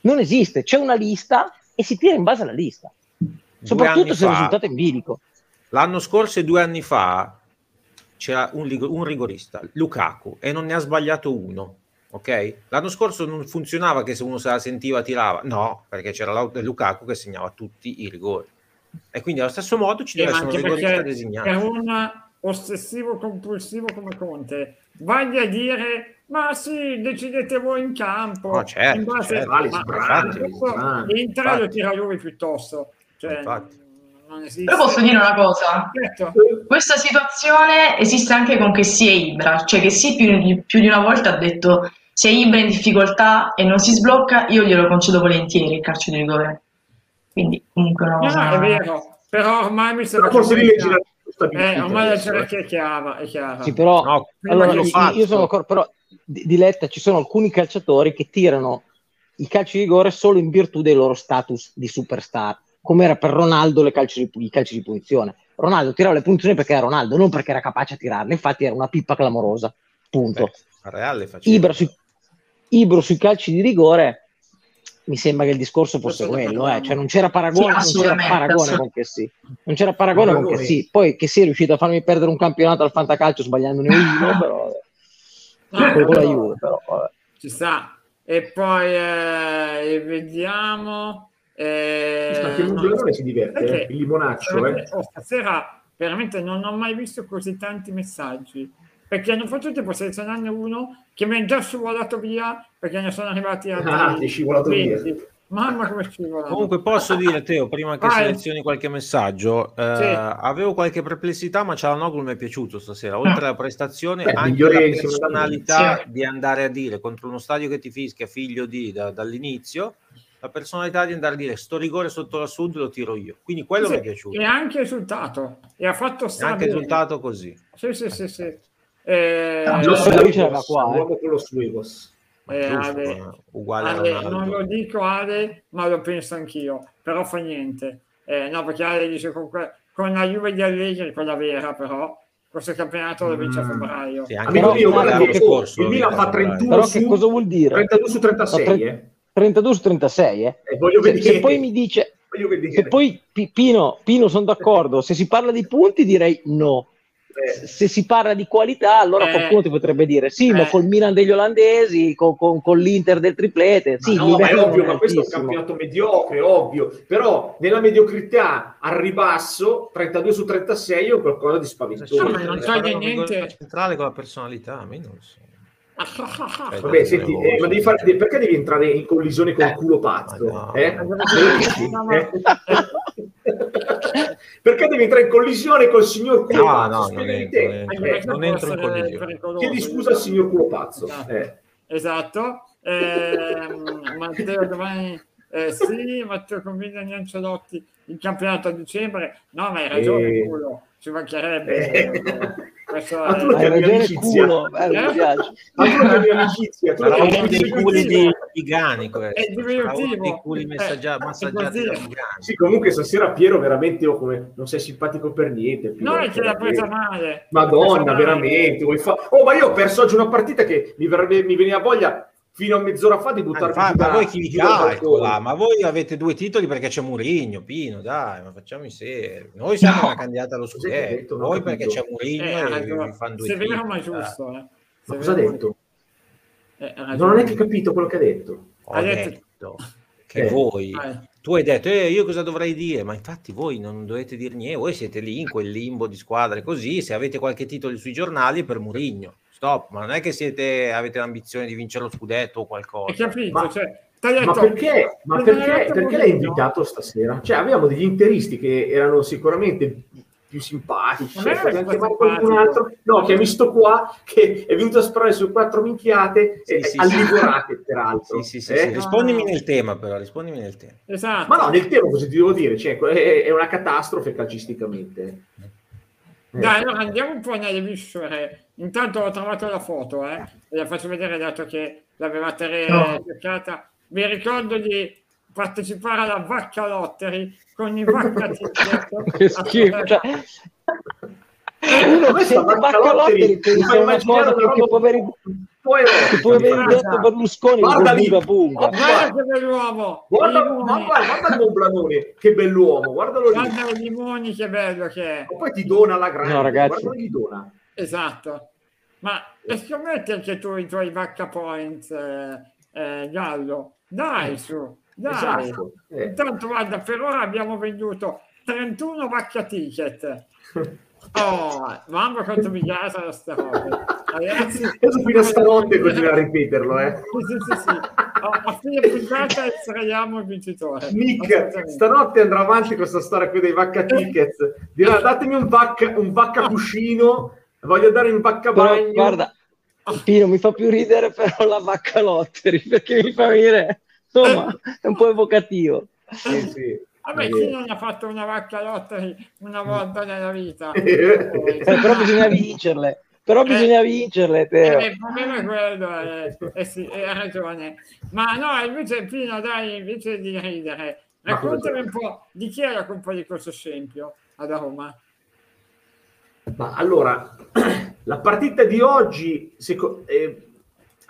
Speaker 5: Non esiste, c'è una lista e si tira in base alla lista.
Speaker 4: Due
Speaker 5: Soprattutto se il
Speaker 4: fa-
Speaker 5: risultato è in bilico.
Speaker 4: L'anno scorso e due anni fa c'era un, un rigorista, Lukaku, e non ne ha sbagliato uno. Ok? L'anno scorso non funzionava che se uno se la sentiva tirava, no, perché c'era Lukaku che segnava tutti i rigori. E quindi allo stesso modo ci deve essere un rigorista designato.
Speaker 1: è un ossessivo compulsivo come Conte vai a dire ma sì decidete voi in campo
Speaker 4: No, certo,
Speaker 1: in base-
Speaker 4: certo.
Speaker 2: Vale,
Speaker 1: ma-
Speaker 2: sbrani,
Speaker 1: questo
Speaker 2: sbrani.
Speaker 1: l'Inter lo tira lui piuttosto cioè,
Speaker 3: Però posso dire una cosa,
Speaker 1: Certo.
Speaker 3: questa situazione esiste anche con che sia Ibra, cioè che sì più di, più di una volta ha detto se Ibra è in difficoltà e non si sblocca io glielo concedo volentieri il calcio di rigore. Quindi comunque
Speaker 1: No, no, è vero però ormai mi sembra
Speaker 2: forse rileggi la
Speaker 1: eh, ormai la
Speaker 2: adesso, eh.
Speaker 1: gerarchia è chiara, è chiara.
Speaker 5: Sì, però,
Speaker 4: No,
Speaker 5: allora, io- io sono d'accordo, però di, di Letta ci sono alcuni calciatori che tirano i calci di rigore solo in virtù del loro status di superstar, come era per Ronaldo le calci di, i calci di punizione. Ronaldo tirava le punizioni perché era Ronaldo, non perché era capace a tirarle, infatti era una pippa clamorosa. Punto.
Speaker 4: Beh.
Speaker 5: Ibra, sui, Ibra sui calci di rigore mi sembra che il discorso fosse quello, eh. cioè non c'era paragone,
Speaker 3: Sì,
Speaker 5: non c'era paragone con che sì. Non c'era paragone con che sì. Poi che sia riuscito a farmi perdere un campionato al fantacalcio sbagliandone uno, però la
Speaker 1: però-
Speaker 5: Juve, però vabbè.
Speaker 1: ci sta e poi eh, vediamo eh,
Speaker 2: Anche il
Speaker 1: no,
Speaker 2: Giordano si diverte, eh,
Speaker 1: perché-
Speaker 2: il limonaccio, eh.
Speaker 1: oh, stasera veramente non ho mai visto così tanti messaggi perché hanno fatto tipo selezionarne uno che mi è già scivolato via perché ne sono arrivati altri
Speaker 2: Ah, ti scivolato via.
Speaker 1: 20. mamma come scivolano
Speaker 4: Comunque posso dire, Teo, prima che
Speaker 1: Vai.
Speaker 4: selezioni qualche messaggio, eh,
Speaker 1: Sì.
Speaker 4: avevo qualche perplessità, ma Cialanoglu mi è piaciuto stasera. Oltre alla prestazione,
Speaker 2: Beh,
Speaker 4: anche
Speaker 2: migliore
Speaker 4: la
Speaker 2: a
Speaker 4: personalità
Speaker 3: Sì.
Speaker 4: di andare a dire contro uno stadio che ti fischia, figlio di, da- dall'inizio, la personalità di andare a dire sto rigore sotto la sud lo tiro io. Quindi quello
Speaker 1: Sì,
Speaker 4: mi è piaciuto.
Speaker 1: e ha anche risultato e ha fatto
Speaker 4: anche
Speaker 1: strabene.
Speaker 4: risultato così.
Speaker 1: sì sì sì, sì. Eh,
Speaker 3: Ah,
Speaker 2: Lo Suegos,
Speaker 5: l'aveva qua, eh.
Speaker 2: lo Suegos.
Speaker 4: Ma
Speaker 1: Eh, Ale-
Speaker 4: eh, uguale a
Speaker 1: Ale, non lo dico Ale, ma lo penso anch'io, però fa niente. Eh, no, perché Ale dice con, que- con la Juve di Allegri, quella vera però, questo campionato lo vince a
Speaker 2: Mm.
Speaker 1: febbraio.
Speaker 4: Sì, anche
Speaker 2: Amico mio, guarda che
Speaker 4: corso,
Speaker 2: il Milan fa 31
Speaker 5: Però
Speaker 2: su,
Speaker 5: che cosa vuol dire?
Speaker 2: 32 su 36,
Speaker 5: No, tre-
Speaker 2: eh.
Speaker 5: 32 su 36, eh?
Speaker 2: Eh,
Speaker 5: Se, se poi mi dice,
Speaker 2: Voglio vedere.
Speaker 5: se poi Pi- Pino, Pino sono d'accordo, se si parla di punti direi no.
Speaker 2: Eh,
Speaker 5: Se si parla di qualità, allora
Speaker 1: Eh.
Speaker 5: qualcuno ti potrebbe dire sì, ma
Speaker 1: Eh.
Speaker 5: col Milan degli olandesi, con, con- con l'Inter del triplete, sì,
Speaker 2: Ma no, ma è ovvio, ma questo è un campionato mediocre, ovvio. Però nella mediocrità al ribasso, 32 su 36 è un qualcosa di spaventoso.
Speaker 1: No, ma non toglie
Speaker 4: rigore
Speaker 1: niente.
Speaker 4: centrale con la personalità, a me non lo so.
Speaker 2: Vabbè, senti, eh, ma devi fare, perché devi entrare in collisione con il
Speaker 5: Eh.
Speaker 2: culo pazzo?
Speaker 4: No.
Speaker 2: eh? Eh? perché devi entrare in collisione col signor culo
Speaker 4: No,
Speaker 2: pazzo?
Speaker 4: no, non entro, non entro, in collisione.
Speaker 2: Chiedi scusa al signor culo pazzo.
Speaker 1: Esatto.
Speaker 2: Eh.
Speaker 1: Esatto. Ehm, Matteo domani eh, sì, Matteo convince gli Ancelotti il campionato a dicembre. No, ma hai ragione,
Speaker 2: Eh.
Speaker 1: culo, ci mancherebbe.
Speaker 2: Eh.
Speaker 1: Questo
Speaker 2: Ma tu
Speaker 1: è-
Speaker 2: lo
Speaker 5: Hai
Speaker 2: chiami
Speaker 5: ragione,
Speaker 2: amicizia.
Speaker 5: culo, bello, mi piace.
Speaker 2: Ma tu non hai amicizia,
Speaker 4: dei culi di, di Gani questo.
Speaker 1: È
Speaker 4: Sarà uno
Speaker 1: diminutivo.
Speaker 4: dei culi
Speaker 1: Eh,
Speaker 4: massaggiati
Speaker 1: è
Speaker 4: da
Speaker 1: così.
Speaker 4: Gani.
Speaker 2: Sì, comunque stasera Piero veramente oh, come, non sei simpatico per niente. Piero,
Speaker 1: No, è che l'ha presa male.
Speaker 2: Madonna,
Speaker 1: male.
Speaker 2: veramente. vuoi fa- Oh, ma io ho perso oggi una partita che mi, verrebbe- mi veniva voglia fino a mezz'ora fa di
Speaker 4: Ma, fa-
Speaker 2: giù
Speaker 4: ma
Speaker 2: da-
Speaker 4: voi chi vi calcola? Ma voi avete due titoli perché c'è Murigno, Pino, dai, ma facciamo in serio. Noi siamo
Speaker 5: No.
Speaker 4: una candidata allo scudetto, voi perché c'è Murigno
Speaker 1: Eh,
Speaker 4: e vi, fanno due
Speaker 1: Se
Speaker 4: titoli,
Speaker 1: ma giusto. Eh.
Speaker 2: Ma cosa ha detto?
Speaker 1: eh,
Speaker 2: Non ho neanche capito quello che ha detto.
Speaker 4: Ho
Speaker 1: Ha detto-
Speaker 4: detto che
Speaker 2: Eh.
Speaker 4: voi,
Speaker 1: Eh.
Speaker 4: tu hai detto, eh, io cosa dovrei dire? Ma infatti voi non dovete dire niente, voi siete lì in quel limbo di squadre così, se avete qualche titolo sui giornali è per Murigno. Stop, ma non è che siete, avete l'ambizione di vincere lo scudetto o
Speaker 1: Hai
Speaker 4: qualcosa.
Speaker 1: capito?
Speaker 2: Ma-
Speaker 1: cioè,
Speaker 2: Ma perché, ma
Speaker 1: hai
Speaker 2: perché, perché l'hai invitato stasera? Cioè, avevamo degli interisti che erano sicuramente più simpatici.
Speaker 1: Non
Speaker 2: Cioè, potevamo chiamare
Speaker 1: simpatico.
Speaker 2: qualcun altro. No, che hai visto qua che è venuto a sparare su quattro minchiate
Speaker 4: Sì,
Speaker 2: e
Speaker 4: sì,
Speaker 2: alligorate, peraltro.
Speaker 4: Sì, sì, sì,
Speaker 2: Eh?
Speaker 4: sì, rispondimi nel tema però, rispondimi nel tema.
Speaker 1: Esatto.
Speaker 2: Ma no, nel tema cosa ti devo dire? Cioè, è, è una catastrofe calcisticamente. Eh.
Speaker 1: Dai, allora andiamo un po' nelle viscere. Intanto ho trovato la foto, eh. e la faccio vedere dato che l'avevate re-
Speaker 3: No.
Speaker 1: cercata. Vi ricordo di partecipare alla Vacca Lottery con i Vacca.
Speaker 5: Che schifo. Cioè,
Speaker 2: Uno
Speaker 5: uno sente Baccalotti pensa una cosa che, aver,
Speaker 2: Poi
Speaker 5: può aver detto Berlusconi
Speaker 2: Guarda lì.
Speaker 1: Guarda che bell'uomo!
Speaker 2: Guarda, ma guarda, guarda il buon Blanone, che bell'uomo, guardalo lì.
Speaker 1: Guarda i limoni, che bello che è.
Speaker 2: Ma poi ti dona la grande,
Speaker 5: No, ragazzi.
Speaker 2: guarda gli dona.
Speaker 1: Esatto. Ma e scommetti anche tu i tuoi Vacca Points, eh, eh, Gallo. Dai, su. Dai.
Speaker 2: Esatto. Eh.
Speaker 1: Intanto, guarda, per ora abbiamo venduto 31 Vacca Ticket. Oh, mamma quanto mi piace sta roba. Ragazzi,
Speaker 2: Adesso fino a stanotte continua a ripeterlo, eh.
Speaker 1: Sì, sì, sì, sì. A, fine puntata estraiamo il vincitore.
Speaker 2: Nick, stanotte andrà avanti con questa storia qui dei vacca tickets. Dirà datemi un vacca, un vacca cuscino, voglio dare un vacca
Speaker 5: Però,
Speaker 2: bagno.
Speaker 5: guarda, Pino mi fa più ridere però la vacca Lotteri perché mi fa venire, insomma, è un po' evocativo.
Speaker 2: Sì, sì.
Speaker 1: Vabbè,
Speaker 2: Eh,
Speaker 1: chi non ha fatto una vacca lottery una volta nella vita?
Speaker 2: Eh,
Speaker 5: Eh, però bisogna vincerle, però bisogna vincerle, Teo.
Speaker 1: Eh, il problema è quello, eh, eh sì, eh, ha ragione. Ma no, invece Pino, dai, invece di ridere, raccontami un po' di chi è la colpa di questo scempio ad Roma.
Speaker 2: Ma allora, la partita di oggi, seco- eh,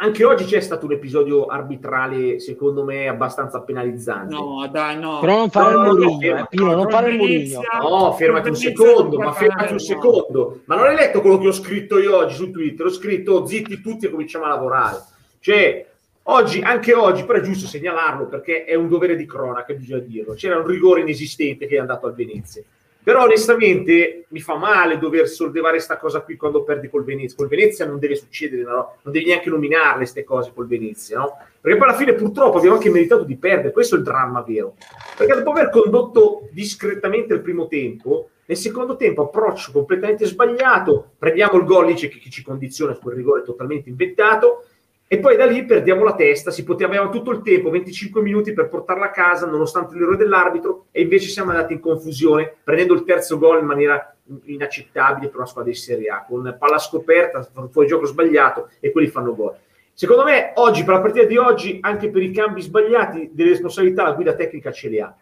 Speaker 2: anche oggi c'è stato un episodio arbitrale, secondo me, abbastanza penalizzante.
Speaker 1: No, dai, no.
Speaker 5: Però non fare
Speaker 2: No,
Speaker 5: il
Speaker 2: no, no,
Speaker 5: eh, Pino, non fare il Murigno.
Speaker 2: No, fermati un secondo, ma fermati un secondo. Ma non hai letto quello che ho scritto io oggi su Twitter? Ho scritto zitti tutti e cominciamo a lavorare. Cioè, oggi, anche oggi, però è giusto segnalarlo perché è un dovere di cronaca, bisogna dirlo. C'era un rigore inesistente che è andato al Venezia. Però onestamente mi fa male dover sollevare questa cosa qui quando perdi col Venezia. Col Venezia non deve succedere, no? non devi neanche nominarle queste cose col Venezia, no? Perché poi alla fine purtroppo abbiamo anche meritato di perdere, questo è il dramma vero. Perché dopo aver condotto discretamente il primo tempo, nel secondo tempo approccio completamente sbagliato, prendiamo il gol lì chi ci condiziona su quel rigore totalmente inventato e poi da lì perdiamo la testa, si poteva avevamo tutto il tempo, 25 minuti per portarla a casa nonostante l'errore dell'arbitro e invece siamo andati in confusione prendendo il terzo gol in maniera inaccettabile per una squadra di Serie A, con palla scoperta, fuori gioco sbagliato e quelli fanno gol. Secondo me oggi, per la partita di oggi, anche per i cambi sbagliati, delle responsabilità la guida tecnica ce le ha.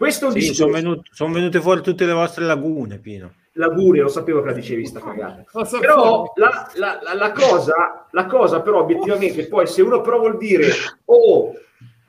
Speaker 2: Questo è un
Speaker 4: Sì,
Speaker 2: discorso.
Speaker 4: sono, venut- sono venute fuori tutte le vostre lagune, Pino.
Speaker 2: L'augurio, lo sapevo che la dicevi sta cagata. Però la, la- la- la cosa, la cosa però obiettivamente, poi se uno però vuol dire, oh,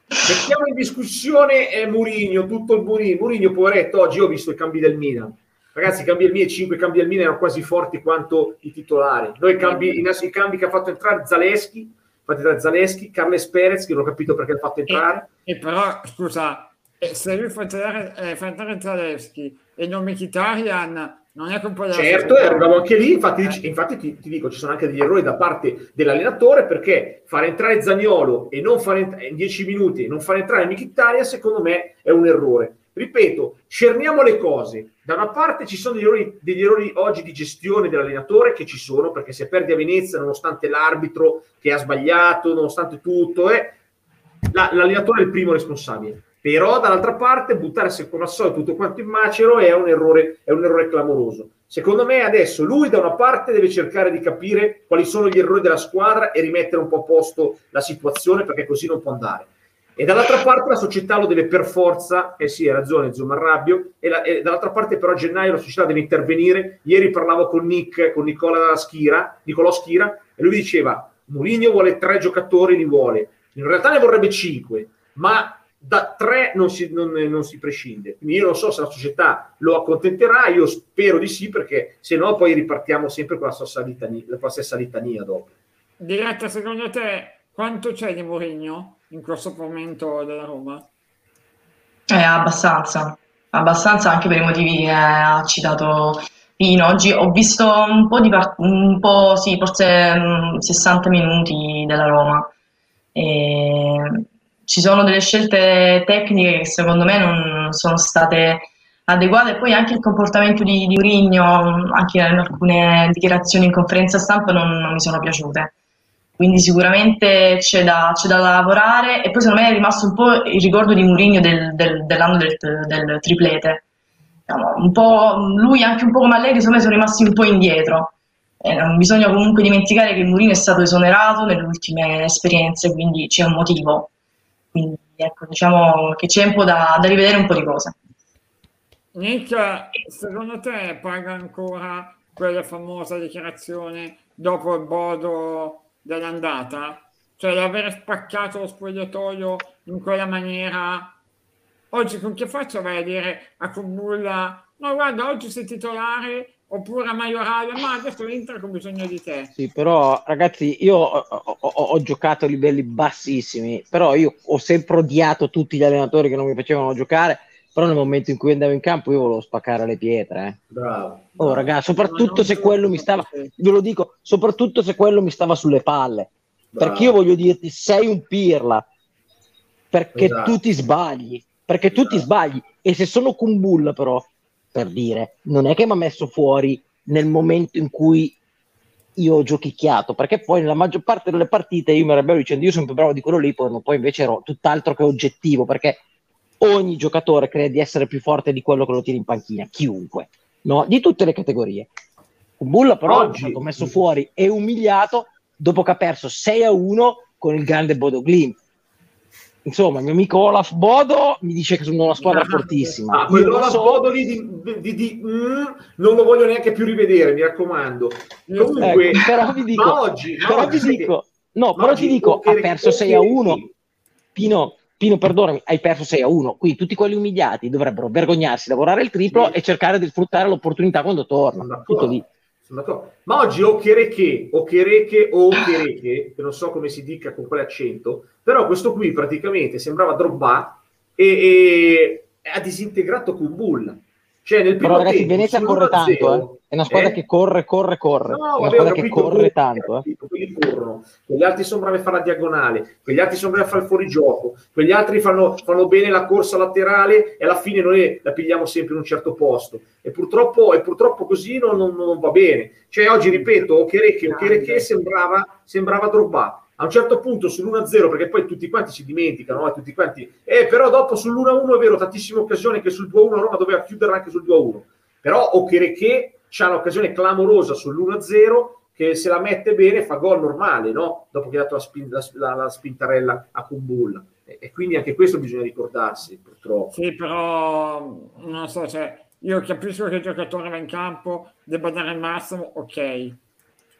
Speaker 2: mettiamo in discussione è Murigno, tutto il Murigno, Murigno poveretto, oggi ho visto i cambi del Milan. Ragazzi, i cambi del Milan, i cinque cambi del Milan erano quasi forti quanto i titolari. Noi cambi, i, nostri cambi che ha fatto entrare Zaleschi, fatti entrare Zaleschi, Carles Perez, che non ho capito perché l'ha fatto entrare.
Speaker 1: E però, scusa, eh, se lui fa entrare, eh, fa entrare Zalewski e non Mkhitaryan, non è colpa della
Speaker 2: Certo, arrivavo anche lì, infatti,
Speaker 1: Eh.
Speaker 2: infatti ti, ti dico, ci sono anche degli errori da parte dell'allenatore perché fare entrare Zagnolo e non fare ent- in 10 minuti e non fare entrare Mkhitaryan secondo me è un errore. Ripeto, cerniamo le cose. Da una parte ci sono degli errori, degli errori oggi di gestione dell'allenatore che ci sono, perché se perdi a Venezia nonostante l'arbitro che ha sbagliato, nonostante tutto, eh, la- l'allenatore è il primo responsabile. Però dall'altra parte buttare se come al solito tutto quanto in macero è un errore, è un errore clamoroso. Secondo me adesso lui da una parte deve cercare di capire quali sono gli errori della squadra e rimettere un po' a posto la situazione perché così non può andare. E dall'altra parte la società lo deve per forza, eh sì, hai ragione, Zio Marrabbio, e, la- e dall'altra parte però a gennaio la società deve intervenire. Ieri parlavo con Nick, con Nicola Schira, Nicolò Schira, e lui diceva, Mourinho vuole tre giocatori, li vuole. In realtà ne vorrebbe cinque, ma da tre non si, non- non si prescinde. Quindi io non so se la società lo accontenterà, io spero di sì, perché se no poi ripartiamo sempre con la stessa litania, la stessa litania dopo.
Speaker 1: Diretta, secondo te, quanto c'è di Mourinho in questo momento della Roma?
Speaker 3: Eh, abbastanza, abbastanza anche per i motivi che ha citato Pino. Oggi ho visto un po' di par- un po', sì, forse mm, 60 minuti della Roma. E ci sono delle scelte tecniche che secondo me non sono state adeguate. E poi anche il comportamento di, di Mourinho, mm, anche in alcune dichiarazioni in conferenza stampa, non, non mi sono piaciute. Quindi sicuramente c'è da, c'è da lavorare e poi secondo me è rimasto un po' il ricordo di Mourinho del- del- dell'anno del, del triplete. Diciamo, lui anche un po' come Allegri secondo me sono rimasti un po' indietro. E non bisogna comunque dimenticare che Mourinho è stato esonerato nelle ultime esperienze, quindi c'è un motivo. Quindi ecco, diciamo che c'è un po' da, da rivedere un po' di cose.
Speaker 1: Nick, secondo te paga ancora quella famosa dichiarazione dopo il bodo dell'andata? Cioè l'aver spaccato lo spogliatoio in quella maniera? Oggi con che faccia vai a dire a Kumbulla no guarda oggi sei titolare oppure a Maiorale ma adesso l'Inter con bisogno di te
Speaker 5: Sì, però ragazzi, io ho, ho- ho- ho giocato a livelli bassissimi, però io ho sempre odiato tutti gli allenatori che non mi facevano giocare, però nel momento in cui andavo in campo io volevo spaccare le pietre. eh.
Speaker 2: Bravo.
Speaker 5: Oh, ragazzi, soprattutto
Speaker 1: non
Speaker 5: se quello mi stava, ve lo dico, soprattutto se quello mi stava sulle palle.
Speaker 2: Bravo.
Speaker 5: Perché io voglio dirti, sei un pirla, perché
Speaker 2: Esatto.
Speaker 5: tu ti sbagli, perché tu ti
Speaker 2: Esatto.
Speaker 5: sbagli. E se sono Kumbulla però, per dire, non è che mi ha messo fuori nel momento in cui io ho giochicchiato, perché poi nella maggior parte delle partite io mi arrabbiavo dicendo io sono più bravo di quello lì, poi, invece ero tutt'altro che oggettivo, perché ogni giocatore crede di essere più forte di quello che lo tira in panchina, chiunque, no? di tutte le categorie. Kumbulla però
Speaker 2: Oggi-
Speaker 5: è stato messo fuori e umiliato dopo che ha perso 6 a 1 con il grande Bodo Glimt. Insomma, il mio amico Olaf Bodo mi dice che sono una squadra fortissima.
Speaker 2: Ah,
Speaker 5: Io
Speaker 2: quello
Speaker 5: lo
Speaker 2: là
Speaker 5: so,
Speaker 2: Bodo lì di, di- di- mm, non lo voglio neanche più rivedere, mi raccomando.
Speaker 1: Io-
Speaker 2: Comunque,
Speaker 5: ecco, però vi dico,
Speaker 2: oggi,
Speaker 5: però
Speaker 2: oggi sai
Speaker 5: dico, no, però ti dico, ha perso 6 a
Speaker 2: Occheri-
Speaker 5: 1. Pino, Pino, perdonami, hai perso 6 a 1. Qui tutti quelli umiliati dovrebbero vergognarsi, lavorare il triplo
Speaker 2: Sì.
Speaker 5: e cercare di sfruttare l'opportunità quando torna. Tutto lì.
Speaker 2: Ma oggi o Chereche, o Chereche o Chereche, che non so come si dica con quale accento, però questo qui praticamente sembrava Drogba e, e ha disintegrato Kumbulla. Cioè nel primo
Speaker 5: Però ragazzi,
Speaker 2: tempo,
Speaker 5: Venezia corre
Speaker 2: 1-0,
Speaker 5: tanto, eh. È una squadra
Speaker 2: eh?
Speaker 5: che corre, corre, corre.
Speaker 2: No,
Speaker 5: è una squadra che corre tanto, eh.
Speaker 2: Quelli corrono, quegli altri sono bravi a fare la diagonale, quegli altri sono bravi a fare il fuorigioco, quegli altri fanno, fanno bene la corsa laterale e alla fine noi la pigliamo sempre in un certo posto. E purtroppo, e purtroppo così non, non- non va bene. Cioè oggi, ripeto, Okereke, Okereke sembrava, sembrava Drogba. A un certo punto sull'1-0, perché poi tutti quanti si dimenticano, no? tutti quanti, eh, però dopo sull'1-1 è vero, tantissime occasioni che sul 2-1 Roma doveva chiudere anche sul 2-1. Però Okereke c'ha un'occasione clamorosa sull'1-0 che se la mette bene fa gol normale, no? Dopo che ha dato la, spin- la- la- la spintarella a Kumbulla. E, e quindi anche questo bisogna ricordarsi, purtroppo.
Speaker 1: Sì, però non so, cioè, io capisco che il giocatore va in campo, debba dare il massimo, ok.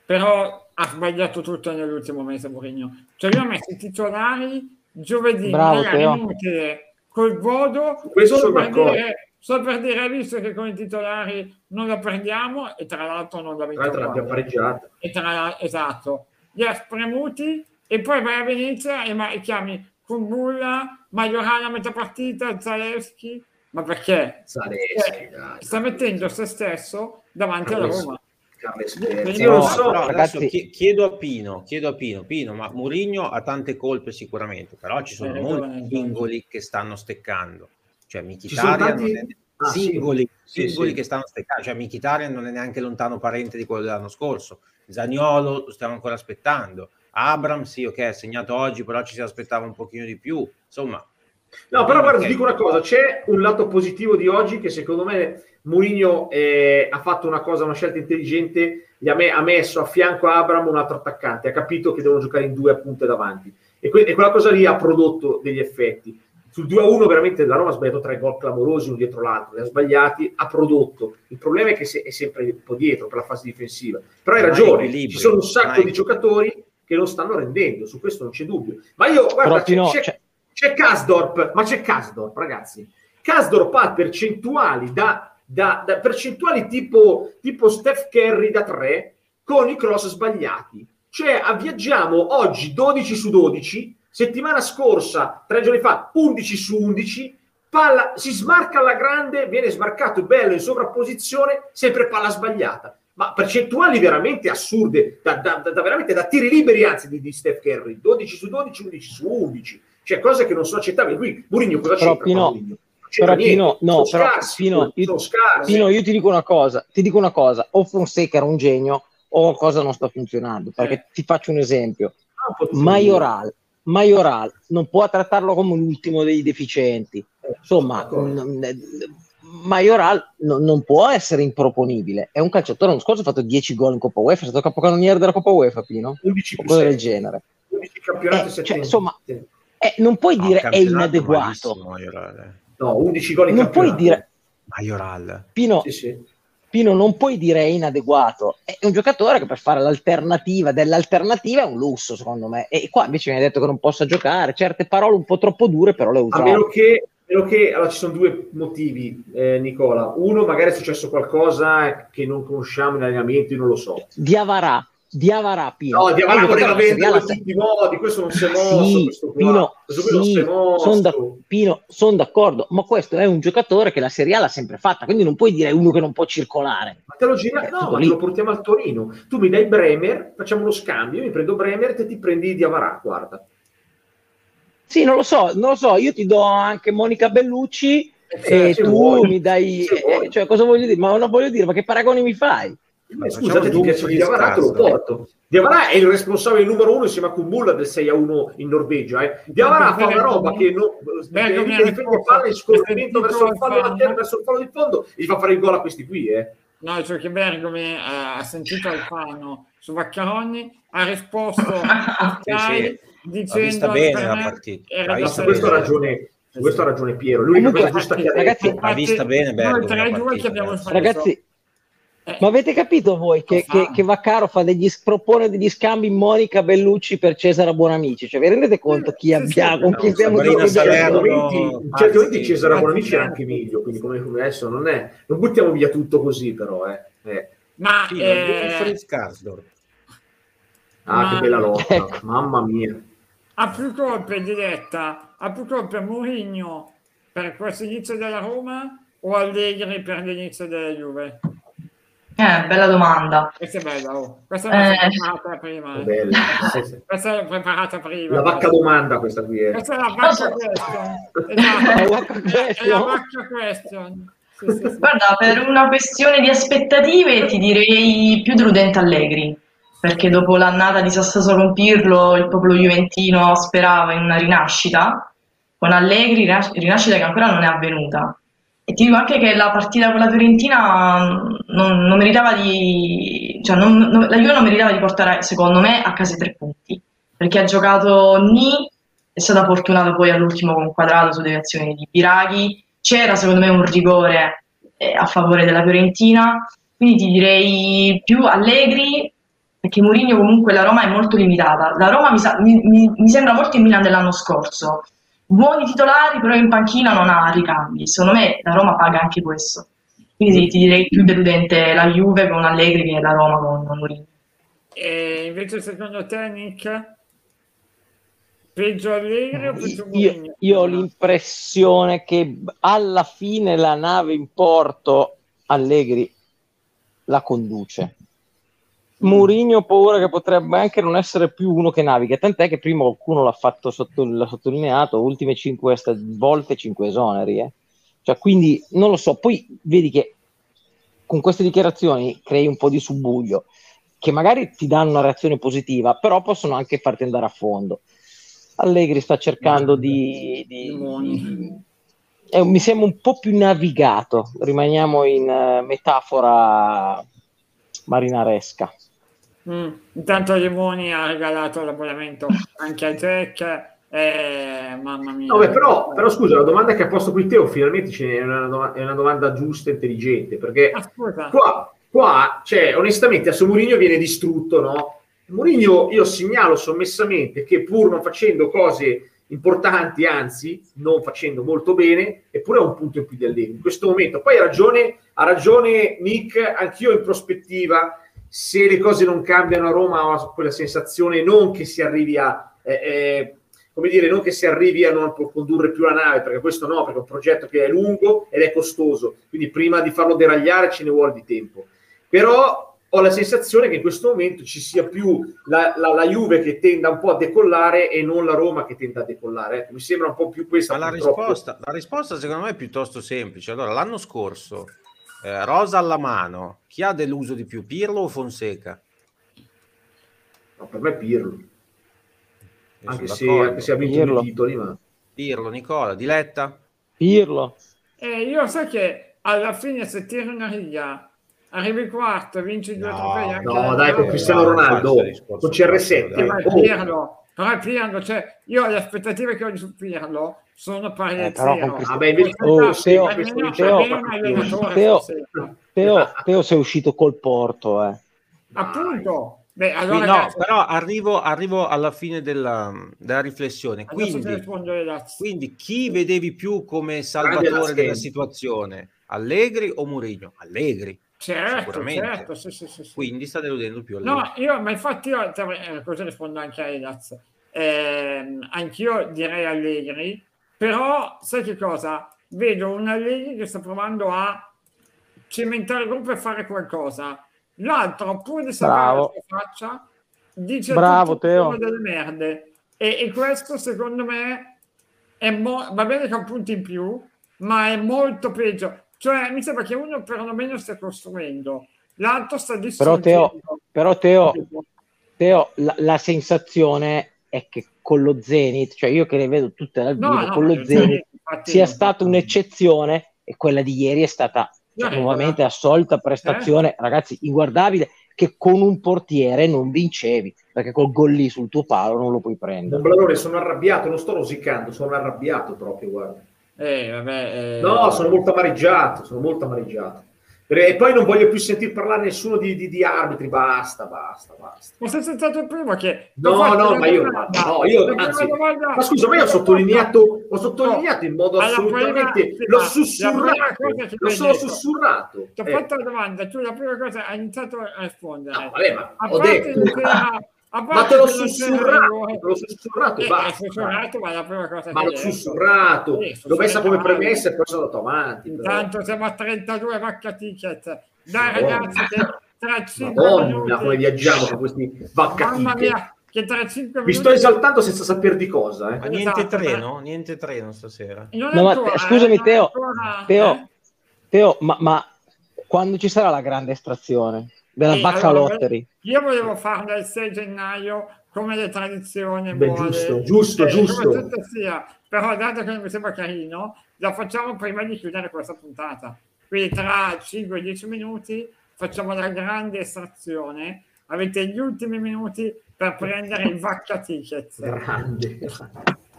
Speaker 1: Però ha sbagliato tutto nell'ultimo mese Mourinho. Cioè io ho messo i titolari giovedì,
Speaker 5: Bravo,
Speaker 1: inutile, col vodo,
Speaker 2: Questo sono d'accordo.
Speaker 1: Solo per dire, hai visto che con i titolari non la prendiamo e tra l'altro non la
Speaker 2: Tra l'altro pareggiata.
Speaker 1: e tra esatto, li ha spremuti e poi vai a Venezia e, ma- e chiami Kumbulla, Majorana a metà partita, Zalewski, ma perché?
Speaker 2: Zaleschi, dai.
Speaker 1: Sta mettendo se stesso davanti alla Roma. Io
Speaker 2: non
Speaker 1: no,
Speaker 2: so,
Speaker 4: però
Speaker 5: ragazzi-
Speaker 4: chiedo a Pino, chiedo a Pino, Pino, ma Mourinho ha tante colpe sicuramente, però ci sono
Speaker 1: ragione,
Speaker 4: molti singoli che stanno steccando. Cioè Mkhitaryan
Speaker 2: tanti-
Speaker 4: non è
Speaker 2: Ah,
Speaker 4: singoli,
Speaker 2: Sì,
Speaker 4: singoli
Speaker 2: sì.
Speaker 4: che stanno steccando, cioè Mkhitaryan non è neanche lontano parente di quello dell'anno scorso. Zaniolo lo stiamo ancora aspettando. Abram sì, ok, ha segnato oggi, però ci si aspettava un pochino di più. Insomma,
Speaker 2: No, però guarda, ti dico una cosa, c'è un lato positivo di oggi che secondo me Mourinho eh, ha fatto una cosa, una scelta intelligente, gli ha, me- ha messo a fianco a Abram un altro attaccante, ha capito che devono giocare in due appunto davanti e, que- e quella cosa lì ha prodotto degli effetti. Sul 2-1 veramente la Roma ha sbagliato tre gol clamorosi uno dietro l'altro, li ha sbagliati, ha prodotto. Il problema è che se- è sempre un po' dietro per la fase difensiva. Però hai ragione, ci sono un sacco
Speaker 4: hai-
Speaker 2: di giocatori che non stanno rendendo, su questo non c'è dubbio. Ma io, guarda, c'è-
Speaker 5: Pino,
Speaker 2: c'è-
Speaker 5: cioè-
Speaker 2: c'è Kasdorp, ma c'è Kasdorp, ragazzi. Kasdorp ha percentuali da, da- da percentuali tipo, tipo Steph Curry da 3 con i cross sbagliati. Cioè, ah, viaggiamo oggi 12 su 12, settimana scorsa, tre giorni fa, 11 su 11, palla, si smarca alla grande, viene smarcato bello in sovrapposizione, sempre palla sbagliata. Ma percentuali veramente assurde, da, da- da- veramente da tiri liberi, anzi, di, di Steph Curry, 12 su 12, 11 su 11. Cioè, cose che non sono accettabili. Qui Mourinho cosa
Speaker 5: Però,
Speaker 2: c'entra?
Speaker 5: Pino,
Speaker 2: c'entra
Speaker 5: però, Pino, no,
Speaker 2: sono
Speaker 5: però,
Speaker 2: scarsi,
Speaker 5: Pino, io-. Pino, io ti dico una cosa, ti dico una cosa, o Fonseca era un genio o qualcosa non sta funzionando, perché ti faccio un esempio.
Speaker 2: Ah, tutto
Speaker 5: Majoral, Majoral non può trattarlo come l'ultimo dei deficienti. Insomma,
Speaker 2: D'accordo.
Speaker 5: n- n- Majoral non, non può essere improponibile. È un calciatore, l'anno scorso ha fatto 10 gol in Coppa UEFA, è stato capocannoniere della Coppa UEFA, Pino?
Speaker 2: 11
Speaker 5: O
Speaker 2: più
Speaker 5: del
Speaker 2: 6,
Speaker 5: genere.
Speaker 2: 11 campionati
Speaker 5: Eh,
Speaker 2: 7
Speaker 5: cioè, insomma. Eh, non puoi
Speaker 4: no,
Speaker 5: dire è inadeguato.
Speaker 4: Majoral.
Speaker 2: No, 11 gol in
Speaker 5: Non puoi
Speaker 2: campionato.
Speaker 5: dire,
Speaker 4: Majoral.
Speaker 5: Pino,
Speaker 2: Sì, sì.
Speaker 5: Pino, non puoi dire è inadeguato. È un giocatore che per fare l'alternativa dell'alternativa è un lusso, secondo me. E qua invece mi hai detto che non possa giocare. Certe parole un po' troppo dure, però le
Speaker 2: A
Speaker 5: usiamo.
Speaker 2: meno che, a meno che allora, ci sono due motivi, eh, Nicola. Uno, magari è successo qualcosa che non conosciamo in allenamento, io non lo so.
Speaker 5: Diavarà, Diavarà, Pino.
Speaker 2: No, Diavara
Speaker 5: che
Speaker 2: venderlo in tutti i modi, questo non si è mosso,
Speaker 5: Sì,
Speaker 2: questo.
Speaker 5: Pino,
Speaker 2: questo
Speaker 5: sì, sono da- Pino, sono d'accordo, ma questo è un giocatore che la Serie A l'ha sempre fatta, quindi non puoi dire uno che non può circolare.
Speaker 2: Ma te lo gira?
Speaker 5: Eh,
Speaker 2: No, ma te lo portiamo al Torino. Tu mi dai Bremer, facciamo lo scambio, io mi prendo Bremer e ti prendi Diavara, guarda.
Speaker 5: Sì, non lo so, non lo so, io ti do anche Monica Bellucci
Speaker 2: Eh,
Speaker 5: e tu
Speaker 2: vuoi.
Speaker 5: mi dai... Eh, cioè, cosa voglio dire? Ma non voglio dire, ma che paragoni mi fai?
Speaker 2: Eh,
Speaker 4: Facciamo
Speaker 2: Scusate, ti
Speaker 4: dunque
Speaker 2: piace
Speaker 4: di
Speaker 2: Diavara, te lo porto. Diavara è il responsabile numero uno insieme a Kumbulla del 6 a 1 in Norvegia. Eh. Diavara fa una roba che non,
Speaker 1: ha
Speaker 2: che difende
Speaker 1: risposto,
Speaker 2: palle in scorrimento verso il fallo
Speaker 1: il
Speaker 2: verso il fallo di fondo e gli fa fare il gol a questi qui. Eh.
Speaker 1: No, cioè che Bergomi eh, ha sentito Alfano su Vaccaroni, ha risposto a Sky
Speaker 4: sì.
Speaker 1: dicendo
Speaker 4: vista bene la partita.
Speaker 1: era da
Speaker 2: Ma
Speaker 4: vista
Speaker 2: su questo ha ragione, su questo ha ragione Piero. L'unica
Speaker 5: Comunque,
Speaker 2: cosa giusta che ha
Speaker 5: ragazzi,
Speaker 2: detto.
Speaker 4: Ha vista bene Bergomi
Speaker 1: Noi
Speaker 4: la
Speaker 1: 3-2 che abbiamo preso.
Speaker 5: Ragazzi, ma avete capito voi che, che, che Vaccaro fa degli, propone degli scambi Monica Bellucci per Cesare Buonamici? Cioè, vi rendete conto chi
Speaker 1: Sì,
Speaker 5: abbiamo,
Speaker 1: sì,
Speaker 5: con chi
Speaker 4: no,
Speaker 5: stiamo
Speaker 2: certi
Speaker 4: Salerno, pazzi,
Speaker 2: certi momenti Cesare
Speaker 1: pazzi,
Speaker 2: Bonamici era
Speaker 1: pazzi.
Speaker 2: anche meglio, quindi come, come adesso non è, non buttiamo via tutto così però, eh. Eh.
Speaker 1: ma
Speaker 4: Pino,
Speaker 1: eh.
Speaker 2: Ah,
Speaker 1: Ma-
Speaker 2: che bella lotta,
Speaker 5: Ecco.
Speaker 2: mamma mia.
Speaker 1: ha più colpe diretta, ha più colpe Mourinho per questo inizio della Roma o Allegri per l'inizio della Juve?
Speaker 3: Eh, bella domanda.
Speaker 1: Questa è bella, oh. questa è una
Speaker 3: Eh.
Speaker 1: preparata prima. Eh.
Speaker 2: bella. Sì, sì.
Speaker 1: Questa è preparata prima.
Speaker 2: La vacca domanda questa qui è.
Speaker 1: Questa è la vacca question. Esatto.
Speaker 5: La vacca
Speaker 1: È- È la
Speaker 5: question.
Speaker 1: vacca question. Sì, sì, sì.
Speaker 3: Guarda, per una questione di aspettative ti direi più deludente Allegri, perché dopo l'annata di Sassuolo con Pirlo il popolo juventino sperava in una rinascita, con Allegri rinas- rinascita che ancora non è avvenuta. E ti dico anche che la partita con la Fiorentina mh, non, non meritava di... cioè non- non- la Juve non meritava di portare, secondo me, a casa i tre punti, perché ha giocato Ni, è stata fortunata poi all'ultimo con quadrato su deviazioni di Biraghi, c'era secondo me un rigore eh, a favore della Fiorentina, quindi ti direi più Allegri, perché Mourinho comunque la Roma è molto limitata. La Roma mi, sa- mi- mi- mi sembra molto il Milan dell'anno scorso. Buoni titolari, però in panchina non ha ricambi. Secondo me la Roma paga anche questo. Quindi ti direi più deludente la Juve con Allegri che la Roma con Mourinho.
Speaker 1: E invece secondo te, Nick? Peggio Allegri o peggio
Speaker 5: Io,
Speaker 1: Mourinho?
Speaker 5: io ho l'impressione che alla fine la nave in porto Allegri la conduce. Mourinho ho paura che potrebbe anche non essere più uno che naviga, tant'è che prima qualcuno l'ha fatto sotto, l'ha sottolineato, ultime cinque sta- volte cinque esoneri. eh. Cioè, quindi non lo so, poi vedi che con queste dichiarazioni crei un po' di subbuglio che magari ti danno una reazione positiva, però possono anche farti andare a fondo. Allegri sta cercando di, di- di- eh, mi sembra un po' più navigato, rimaniamo in eh, metafora marinaresca.
Speaker 1: Mm. Intanto Limoni ha regalato l'abbonamento anche a Jack. Eh, mamma mia.
Speaker 2: No, beh, però, però scusa, la domanda che ha posto qui Teo finalmente n'è una, è una domanda giusta e intelligente, perché
Speaker 1: Ah,
Speaker 2: qua, qua cioè, onestamente, adesso Mourinho viene distrutto, no? Mourinho, io segnalo sommessamente che pur non facendo cose importanti, anzi, non facendo molto bene, eppure ha un punto in più di Allegri in questo momento. Poi ha ragione, ha ragione Nick, anch'io in prospettiva, se le cose non cambiano a Roma ho quella sensazione non che si arrivi a... eh, eh, come dire, non che si arrivi a non condurre più la nave, perché questo no, perché è un progetto che è lungo ed è costoso, quindi prima di farlo deragliare ce ne vuole di tempo. Però ho la sensazione che in questo momento ci sia più la, la- la Juve che tenda un po' a decollare e non la Roma che tenda a decollare. Ecco, mi sembra un po' più questa.
Speaker 4: Ma la risposta, la risposta secondo me è piuttosto semplice. Allora, l'anno scorso, eh, rosa alla mano, chi ha deluso di più, Pirlo o Fonseca?
Speaker 2: No, per me è Pirlo, anche se, anche se ha vinto
Speaker 5: Pirlo.
Speaker 2: due titoli, ma...
Speaker 4: Pirlo, Nicola, Diletta?
Speaker 5: Pirlo,
Speaker 1: Eh, io so che alla fine se tiri una riga, arrivi quarto, vinci due
Speaker 4: No,
Speaker 1: trofei anche
Speaker 2: No, dai, con Cristiano
Speaker 4: no,
Speaker 2: Ronaldo, con CR7.
Speaker 4: dai.
Speaker 1: ma è Pirlo, però è Pirlo, cioè io le aspettative che ho su Pirlo sono pari
Speaker 5: Eh, però
Speaker 1: zero.
Speaker 5: con Cristiano-
Speaker 2: Vabbè, invece-
Speaker 5: Oh, Teo,
Speaker 1: almeno,
Speaker 5: Teo,
Speaker 1: almeno
Speaker 5: Teo,
Speaker 1: Fonseca.
Speaker 5: Teo, Teo sei uscito col Porto, eh.
Speaker 1: appunto beh allora
Speaker 4: no,
Speaker 1: ragazzi,
Speaker 4: però arrivo, arrivo alla fine della, della riflessione. Quindi, quindi chi vedevi più come salvatore della situazione? Allegri o Mourinho? Allegri.
Speaker 1: certo
Speaker 4: sicuramente.
Speaker 1: certo sì, sì, sì, sì.
Speaker 4: Quindi sta deludendo più Allegri.
Speaker 1: No, io, ma infatti io, eh, così rispondo anche a Elaz, Ehm, anch'io direi Allegri, però sai che cosa? Vedo un Allegri che sta provando a cimentare il gruppo e fare qualcosa. L'altro, pur di sapere
Speaker 5: Bravo.
Speaker 1: la sua faccia, dice
Speaker 5: Bravo,
Speaker 1: tutti
Speaker 5: Teo.
Speaker 1: delle merde. E, e questo secondo me è mo- va bene che ha un punto in più, ma è molto peggio. Cioè, mi sembra che uno perlomeno stia costruendo, l'altro sta
Speaker 5: Però
Speaker 1: distruggendo.
Speaker 5: Teo, però Teo, Teo, la, la sensazione è che con lo Zenit, cioè io che le vedo tutte dal vivo,
Speaker 1: No, no,
Speaker 5: con lo
Speaker 1: ma-
Speaker 5: Zenit
Speaker 1: infatti-
Speaker 5: sia stata un'eccezione e quella di ieri è stata cioè,
Speaker 1: No,
Speaker 5: nuovamente
Speaker 1: eh.
Speaker 5: la solita prestazione, ragazzi, inguardabile, che con un portiere non vincevi, perché col gol lì sul tuo palo non lo puoi prendere.
Speaker 2: Bladone, sono arrabbiato, non sto rosicando, sono arrabbiato proprio, guarda.
Speaker 1: Eh, vabbè, eh,
Speaker 2: No, sono molto amareggiato, sono molto amareggiato. E poi non voglio più sentir parlare nessuno di, di- di arbitri, basta, basta, basta.
Speaker 1: Ma sei stato il primo che...
Speaker 2: No, no, ma io,
Speaker 1: domanda.
Speaker 2: no, io
Speaker 1: prima
Speaker 2: anzi, ma scusa, ma io ho sottolineato, ho sottolineato in modo assolutamente,
Speaker 1: prima-
Speaker 2: l'ho
Speaker 1: prima
Speaker 2: sussurrato, l'ho solo sussurrato.
Speaker 1: Ti ho
Speaker 2: Eh,
Speaker 1: fatto la domanda, tu la prima cosa hai iniziato a rispondere.
Speaker 2: no, vabbè, ma ho detto,
Speaker 1: che
Speaker 2: ma te l'ho sussurrato, te l'ho sussurrato,
Speaker 1: Eh,
Speaker 2: basta.
Speaker 1: sussurrato, ma la prima cosa
Speaker 2: Ma l'ho sussurrato, l'ho messa come premessa e poi sono andato avanti. però.
Speaker 1: Intanto siamo a 32 vacca ticket. Dai
Speaker 2: Madonna.
Speaker 1: ragazzi, che tra 5
Speaker 2: Madonna,
Speaker 1: minuti...
Speaker 2: come viaggiamo con questi
Speaker 1: Mamma
Speaker 2: vaccatiche.
Speaker 1: mia, che tra 5
Speaker 2: Mi sto esaltando senza saper di cosa.
Speaker 4: Ma
Speaker 2: Eh.
Speaker 4: niente
Speaker 1: Esatto,
Speaker 4: treno? Niente treno stasera.
Speaker 5: No, ma
Speaker 1: ancora,
Speaker 5: te- scusami,
Speaker 1: eh,
Speaker 5: Teo,
Speaker 1: ancora,
Speaker 5: Teo,
Speaker 1: eh.
Speaker 5: Teo, ma, ma quando ci sarà la grande estrazione della
Speaker 1: Sì,
Speaker 5: vacca
Speaker 1: allora,
Speaker 5: lottery?
Speaker 1: Io volevo farla il 6 gennaio come le tradizioni
Speaker 2: Beh,
Speaker 1: vuole.
Speaker 2: giusto, giusto,
Speaker 1: Eh,
Speaker 2: giusto.
Speaker 1: sia. Però dato che mi sembra carino, la facciamo prima di chiudere questa puntata. Quindi tra 5-10 minuti facciamo la grande estrazione. Avete gli ultimi minuti per prendere il vacca tickets.
Speaker 2: Grande.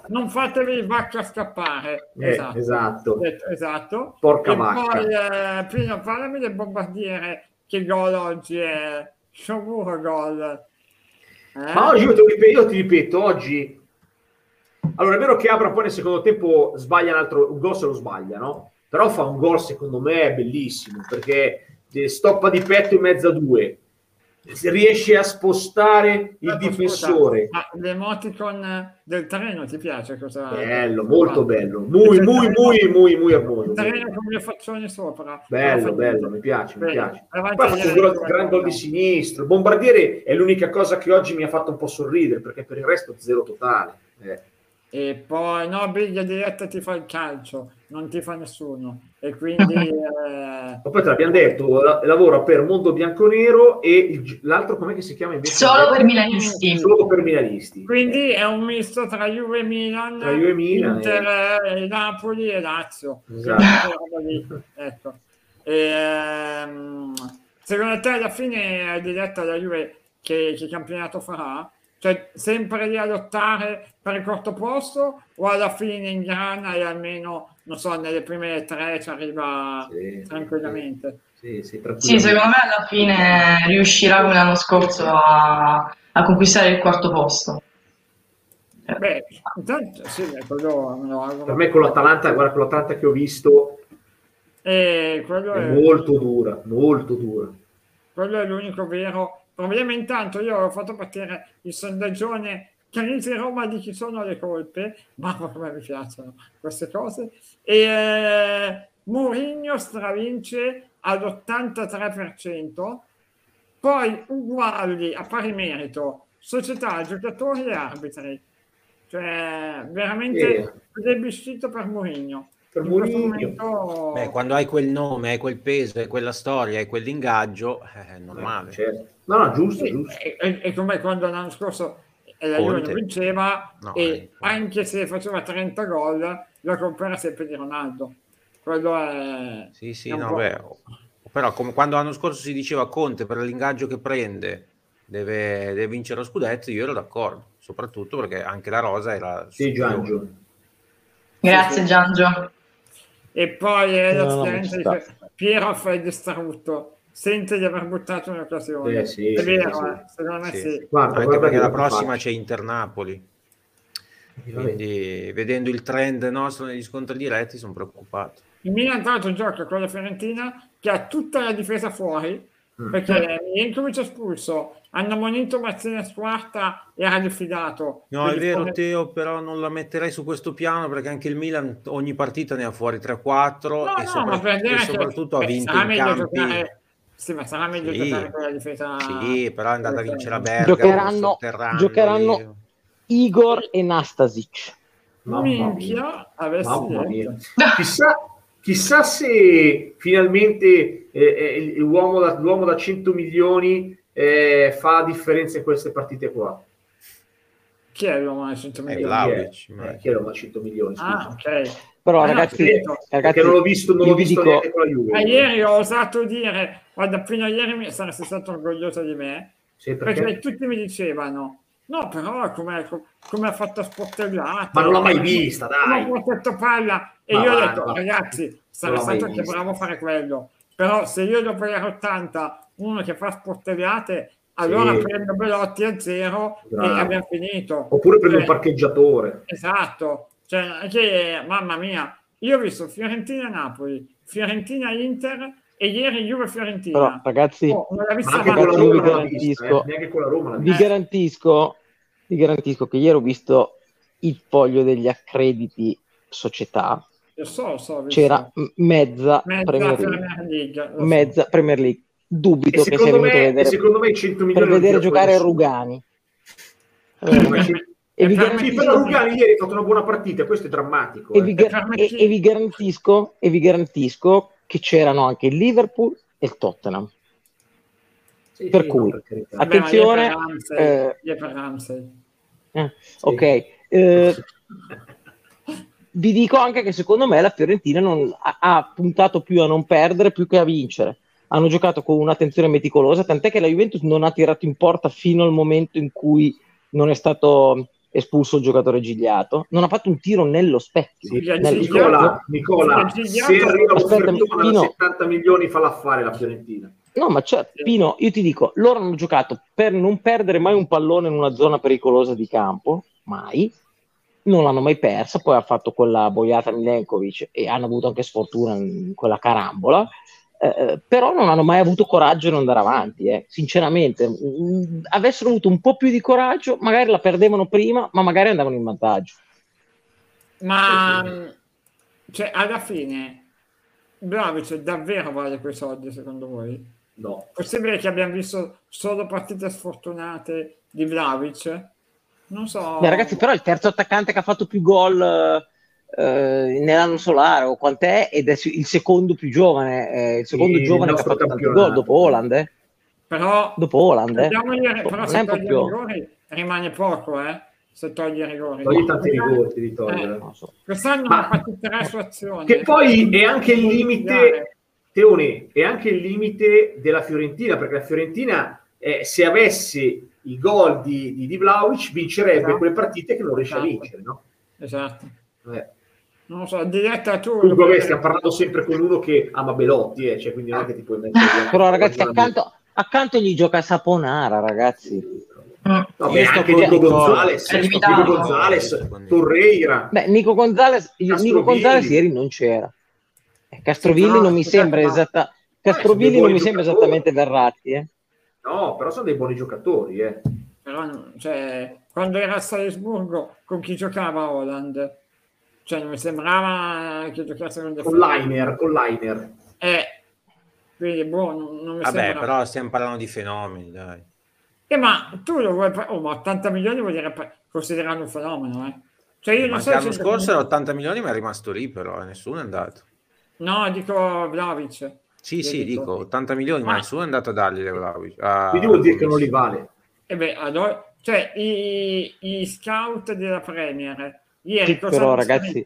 Speaker 1: non fatevi vacca a scappare.
Speaker 2: Eh,
Speaker 1: esatto.
Speaker 2: esatto.
Speaker 1: Detto- esatto.
Speaker 2: Porca
Speaker 1: e
Speaker 2: vacca.
Speaker 1: poi, eh, Pino, parlami del bombardiere che gol oggi è scioguro gol. Eh?
Speaker 2: Ma oggi io, ripeto, io ti ripeto, oggi... Allora, è vero che Abra poi nel secondo tempo sbaglia un altro un gol se lo sbaglia, no? Però fa un gol secondo me bellissimo, perché eh, stoppa di petto in mezzo a due, riesce a spostare il difensore.
Speaker 1: ma l'emoticon del treno ti piace? Cosa...
Speaker 2: Bello, molto bello, muy, muy, muy, muy, muy hermoso.
Speaker 1: Il treno con le faccioni sopra.
Speaker 2: Bello,
Speaker 1: Lo
Speaker 2: bello, mi piace, mi piace. Poi ha fatto un gol- gran gol di sinistro. Bombardiere è l'unica cosa che oggi mi ha fatto un po' sorridere, perché per il resto zero totale. Eh.
Speaker 1: E poi no, Biglia diretta ti fa il calcio, non ti fa nessuno. E quindi eh,
Speaker 2: Ma poi te l'abbiamo detto, la- lavora per Mondo Bianconero e il- l'altro com'è che si chiama invece?
Speaker 3: Solo per milanisti.
Speaker 2: Solo per milanisti.
Speaker 1: quindi è un misto tra Juve e Milan,
Speaker 2: Tra Juve e Milan,
Speaker 1: Inter, e Napoli e Lazio.
Speaker 2: Esatto.
Speaker 1: Ecco. E, ehm, secondo te alla fine è diretta la Juve che, che campionato farà? Cioè sempre lì a lottare per il quarto posto o alla fine in grana e almeno, non so, nelle prime tre ci arriva
Speaker 2: Sì,
Speaker 1: tranquillamente?
Speaker 2: Sì, sì,
Speaker 3: Sì, secondo me alla fine riuscirà come l'anno scorso a, a conquistare il quarto posto.
Speaker 1: Beh, intanto sì, quello me lo auguro.
Speaker 2: Per me con l'Atalanta, guarda, con l'Atalanta che ho visto
Speaker 1: E quello
Speaker 2: è
Speaker 1: è,
Speaker 2: molto dura, molto dura.
Speaker 1: quello è l'unico vero problema. Intanto io ho fatto partire il sondaggione Crisi Roma di chi sono le colpe, ma come mi piacciono queste cose. E eh, Mourinho stravince all'83%, poi uguali a pari merito società, giocatori e arbitri. Cioè, veramente plebiscito per Mourinho.
Speaker 2: Per Mourinho.
Speaker 1: momento-
Speaker 4: Beh, quando hai quel nome, hai quel peso, hai quella storia, hai quell'ingaggio, eh, è normale.
Speaker 2: Certo. No, no, giusto,
Speaker 1: Sì,
Speaker 2: giusto.
Speaker 1: è, è- è come quando l'anno scorso eh, la Juve
Speaker 4: Conte.
Speaker 1: non vinceva
Speaker 4: No,
Speaker 1: e
Speaker 4: eh,
Speaker 1: anche se faceva 30 gol la colpa era sempre di Ronaldo quello è
Speaker 4: Sì, sì,
Speaker 1: è
Speaker 4: no, beh, però come quando l'anno scorso si diceva Conte per l'ingaggio che prende deve, deve vincere lo scudetto, io ero d'accordo, soprattutto perché anche la rosa era
Speaker 2: Sì. Giangio.
Speaker 3: Grazie Giangio.
Speaker 1: e poi è
Speaker 5: No, no,
Speaker 1: Piero è distrutto sente di aver buttato un'occasione
Speaker 2: Eh, sì,
Speaker 1: è
Speaker 2: sì,
Speaker 1: vero
Speaker 2: sì.
Speaker 1: eh, secondo me
Speaker 4: Sì.
Speaker 1: sì,
Speaker 2: Guarda,
Speaker 4: Anche
Speaker 2: guarda
Speaker 4: perché la prossima
Speaker 2: faccio.
Speaker 4: c'è Inter-Napoli, quindi vedendo il trend nostro negli scontri diretti sono preoccupato.
Speaker 1: il Milan tra l'altro gioca con la Fiorentina che ha tutta la difesa fuori
Speaker 2: Mm.
Speaker 1: perché Milinkovic è espulso hanno monito Mazzina Squarta era diffidato
Speaker 4: No, è vero
Speaker 1: fuori-
Speaker 4: Teo, però non la metterei su questo piano perché anche il Milan ogni partita ne ha fuori 3-4
Speaker 1: No,
Speaker 4: e,
Speaker 1: no,
Speaker 4: sopra-
Speaker 1: ma per dire
Speaker 4: e soprattutto ha vinto in campi.
Speaker 1: giocare- Sì, ma sarà meglio
Speaker 4: Sì.
Speaker 1: giocare con la difesa.
Speaker 4: Sì, però è andata a vincere la Bergamo,
Speaker 5: Giocheranno- giocheranno-. Igor e Nastasic.
Speaker 2: Mamma mia.
Speaker 1: Minchia, avessi
Speaker 2: Mamma mia. Chissà, chissà se finalmente eh, eh, l'uomo, da, l'uomo da 100 milioni eh, fa differenza in queste partite qua.
Speaker 1: Chi è l'uomo da 100
Speaker 4: Eh,
Speaker 1: milioni?
Speaker 2: È?
Speaker 4: ma-
Speaker 2: Eh, chi è da 100 milioni? Scusa.
Speaker 1: Ah, ok.
Speaker 5: Però
Speaker 1: Ah, no,
Speaker 5: ragazzi,
Speaker 1: certo.
Speaker 5: ragazzi
Speaker 2: Perché non l'ho visto, non l'ho
Speaker 5: vi
Speaker 2: visto
Speaker 5: dico-
Speaker 2: neanche con la Juve.
Speaker 1: Ma ieri ho osato dire, guarda, fino a ieri mi saresti stato orgoglioso di me,
Speaker 2: Sì, perché?
Speaker 1: perché tutti mi dicevano, no, però come, come ha fatto a sportellate.
Speaker 2: Ma non l'ho mai vista, dai.
Speaker 1: come ha portato palla. E
Speaker 2: Ma
Speaker 1: io ho
Speaker 2: va,
Speaker 1: detto,
Speaker 2: va.
Speaker 1: ragazzi, sarà
Speaker 2: Non
Speaker 1: stato anche
Speaker 2: vista.
Speaker 1: bravo a fare quello. Però se io dopo gli 80 uno che fa sportellate, allora
Speaker 2: Sì.
Speaker 1: prendo Belotti a zero
Speaker 2: Bravo.
Speaker 1: e abbiamo finito.
Speaker 2: Oppure prendo un
Speaker 1: Cioè,
Speaker 2: parcheggiatore.
Speaker 1: Esatto, cioè, che, mamma mia, io ho visto Fiorentina-Napoli, Fiorentina-Inter e ieri
Speaker 5: Però
Speaker 1: Juve-Fiorentina.
Speaker 5: ragazzi,
Speaker 1: Oh,
Speaker 5: ragazzi, vi garantisco-
Speaker 2: eh.
Speaker 5: vi garantisco, vi garantisco che ieri ho visto il foglio degli accrediti società.
Speaker 1: Lo so, lo so.
Speaker 5: C'era mezza,
Speaker 1: mezza
Speaker 5: Premier League.
Speaker 1: Premier League.
Speaker 5: Mezza Premier League.
Speaker 2: E
Speaker 5: Dubito che sia venuto a
Speaker 2: me, e
Speaker 5: vedere
Speaker 2: secondo me i 100 milioni
Speaker 5: per vedere giocare. Rugani.
Speaker 2: Ma
Speaker 5: Eh,
Speaker 2: ci-
Speaker 5: e, vi garantisco,
Speaker 2: però Rugani ieri ha fatto una buona partita, questo è drammatico.
Speaker 5: e
Speaker 2: eh.
Speaker 5: vi ga-
Speaker 1: per me
Speaker 5: e- e vi garantisco, e vi garantisco che c'erano anche il Liverpool e il Tottenham.
Speaker 2: Sì,
Speaker 5: per
Speaker 2: sì,
Speaker 5: cui-
Speaker 2: no, per
Speaker 5: attenzione,
Speaker 1: Ramsey,
Speaker 5: eh. Eh, Ok, eh, vi dico anche che secondo me la Fiorentina non- ha, ha puntato più a non perdere più che a vincere. Hanno giocato con un'attenzione meticolosa, tant'è che la Juventus non ha tirato in porta fino al momento in cui non è stato espulso il giocatore Gigliato, non ha fatto un tiro nello specchio.
Speaker 2: Sì,
Speaker 1: Gigliato-
Speaker 5: Nello
Speaker 2: Nicola, Nicola, se arriva
Speaker 5: Aspetta, Pino.
Speaker 2: 70 milioni fa l'affare la Fiorentina.
Speaker 5: No, ma c'è, Pino, io ti dico, loro hanno giocato per non perdere mai un pallone in una zona pericolosa di campo, mai, non l'hanno mai persa, poi ha fatto quella boiata Milenkovic e hanno avuto anche sfortuna in quella carambola, eh, però non hanno mai avuto coraggio di andare avanti, eh. sinceramente. Mm, avessero avuto un po' più di coraggio, magari la perdevano prima, ma magari andavano in vantaggio.
Speaker 1: Ma cioè, alla fine Vlahovic davvero vale quei soldi secondo voi?
Speaker 2: No.
Speaker 1: Possibile che abbiamo visto solo partite sfortunate di Vlahovic? Non so.
Speaker 5: Beh, ragazzi, però è il terzo attaccante che ha fatto più gol eh, nell'anno solare, o quant'è, ed è il secondo più giovane, eh, il secondo
Speaker 2: Sì,
Speaker 5: giovane
Speaker 2: il
Speaker 5: che ha fatto tanti gol dopo Holland, eh.
Speaker 1: Però,
Speaker 5: Dopo Holland, eh.
Speaker 1: però se
Speaker 5: è
Speaker 1: togli i
Speaker 5: proprio-
Speaker 1: rigori rimane poco, eh? Se togli i rigori.
Speaker 2: Togli tanti rigori di togliere.
Speaker 5: Lo so.
Speaker 1: Quest'anno
Speaker 2: Ma-
Speaker 1: ha fatto tre su azioni.
Speaker 2: Che poi è anche il limite. Teone, è anche il limite della Fiorentina, perché la Fiorentina, eh, se avesse i gol di, di, di Vlahovic, vincerebbe
Speaker 1: Esatto.
Speaker 2: quelle partite che non riesce a
Speaker 1: Esatto.
Speaker 2: vincere, no?
Speaker 1: Esatto.
Speaker 2: Eh.
Speaker 1: Non lo so, diretta tu.
Speaker 2: Comunque, vabbè, stiamo parlando sempre con uno che ama Belotti, eh, cioè, quindi non è che ti puoi mettere...
Speaker 5: Però ragazzi, accanto, accanto gli gioca Saponara, ragazzi.
Speaker 3: Mm.
Speaker 5: Io sto
Speaker 2: anche
Speaker 5: con
Speaker 2: Nico
Speaker 3: limitato.
Speaker 2: Nico Gonzalez, Torreira.
Speaker 5: Beh, Nico Gonzalez, Nico. Gonzalez ieri non c'era. Eh, Castrovilli non mi sembra
Speaker 2: ma-
Speaker 5: esatta...
Speaker 2: sono
Speaker 5: Castrovilli non mi sembra esattamente Verratti, eh.
Speaker 2: No, però sono dei buoni giocatori, eh.
Speaker 1: Però, cioè, quando era a Salisburgo, con chi giocava Holland? Cioè, non mi sembrava che giocasse con
Speaker 2: Con Liner, con Liner.
Speaker 1: Eh, quindi, boh, non, non mi
Speaker 4: Vabbè,
Speaker 1: sembra...
Speaker 4: però stiamo parlando di fenomeni, dai.
Speaker 1: Eh, ma tu lo vuoi... Oh, ma 80 milioni vuol dire considerare un fenomeno, eh? Cioè, io non
Speaker 4: Ma
Speaker 1: so...
Speaker 4: l'anno scorso era 80 milioni, ma è rimasto lì, però, e nessuno è andato.
Speaker 1: No, dico Vlaovic.
Speaker 4: Sì,
Speaker 1: Io
Speaker 4: sì,
Speaker 1: dico-
Speaker 4: dico 80 milioni, ma
Speaker 1: Ma-
Speaker 4: nessuno è andato a dargli le Vlahovic. Ah,
Speaker 2: Quindi vuol dire che non li vale.
Speaker 1: E beh, allora... Cioè, i, i scout della Premier, ieri
Speaker 5: Sì,
Speaker 1: cosa
Speaker 5: però, ragazzi-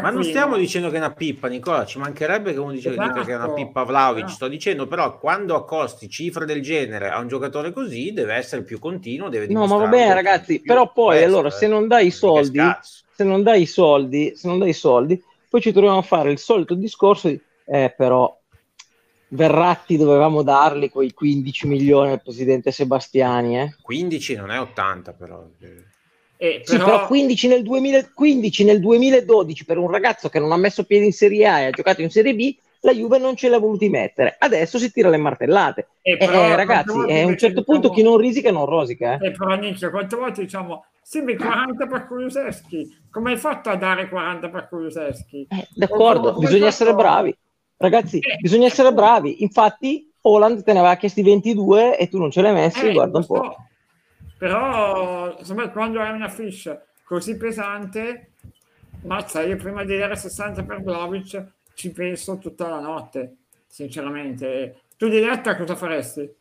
Speaker 4: Ma non stiamo dicendo che è una pippa, Nicola, ci mancherebbe che uno dice,
Speaker 1: Esatto.
Speaker 4: che è una pippa Vlaovic.
Speaker 1: No.
Speaker 4: Sto dicendo però quando accosti cifre del genere a un giocatore così deve essere più continuo, deve
Speaker 5: No, ma va bene, ragazzi, però poi
Speaker 4: questo,
Speaker 5: allora
Speaker 4: eh.
Speaker 5: se non dai i soldi, se non dai i soldi, se non dai i soldi, poi ci troviamo a fare il solito discorso di eh, però Verratti dovevamo dargli quei 15 milioni al presidente Sebastiani, eh?
Speaker 4: 15 non è 80 però.
Speaker 1: Eh,
Speaker 5: Sì, però 15 nel, 2000 15 nel 2012 per un ragazzo che non ha messo piede in Serie A e ha giocato in Serie B, la Juve non ce l'ha voluti mettere. Adesso si tira le martellate.
Speaker 1: Eh,
Speaker 5: Eh,
Speaker 1: però,
Speaker 5: eh, ragazzi, a un certo punto
Speaker 1: diciamo-
Speaker 5: chi non risica non rosica. Eh?
Speaker 1: Eh, però Nicchio, quante volte diciamo ma 40 per Kuluseschi come hai fatto a dare 40 per Kuluseschi?
Speaker 5: Eh, d'accordo, bisogna
Speaker 1: hai
Speaker 5: essere
Speaker 1: fatto-
Speaker 5: bravi. Ragazzi, bisogna essere bravi. Infatti, Holland te ne aveva chiesti 22 e tu non ce l'hai messi. Guarda un
Speaker 1: lo so. Però insomma, quando hai una fish così pesante, mazza, io prima di dare 60 per Vlaovic ci penso tutta la notte, sinceramente. Tu di diretta cosa faresti?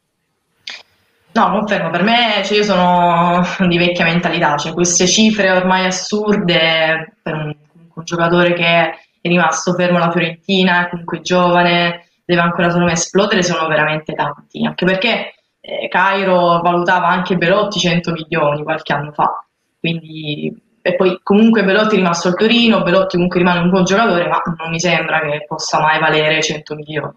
Speaker 3: No, confermo, per me cioè, io sono di vecchia mentalità, cioè queste cifre ormai assurde per un, un giocatore che è rimasto fermo alla Fiorentina, comunque giovane, deve ancora solo esplodere, sono veramente tanti, anche perché eh, Cairo valutava anche Belotti 100 milioni qualche anno fa, quindi e poi comunque Belotti è rimasto al Torino, Belotti comunque rimane un buon giocatore, ma non mi sembra che possa mai valere 100 milioni.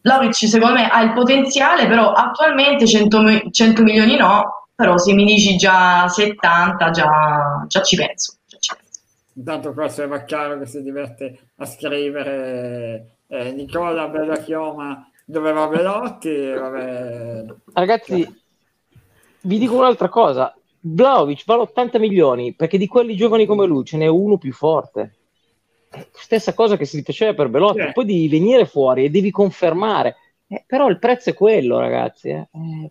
Speaker 3: Vlahovic secondo me ha il potenziale, però attualmente 100, mi- 100 milioni no, però se mi dici già 70 già, già ci penso. già ci penso.
Speaker 1: Intanto qua c'è Vaccaro che si diverte a scrivere eh, Nicola Bella Chioma dove va Belotti, vabbè.
Speaker 5: Ragazzi, vi dico un'altra cosa. Vlaovic vale 80 milioni perché di quelli giovani come lui ce n'è uno più forte. Eh, Stessa cosa che si faceva per Belotti.
Speaker 1: Sì.
Speaker 5: Poi devi venire fuori e devi confermare. Eh, però il prezzo è quello, ragazzi. eh. Eh.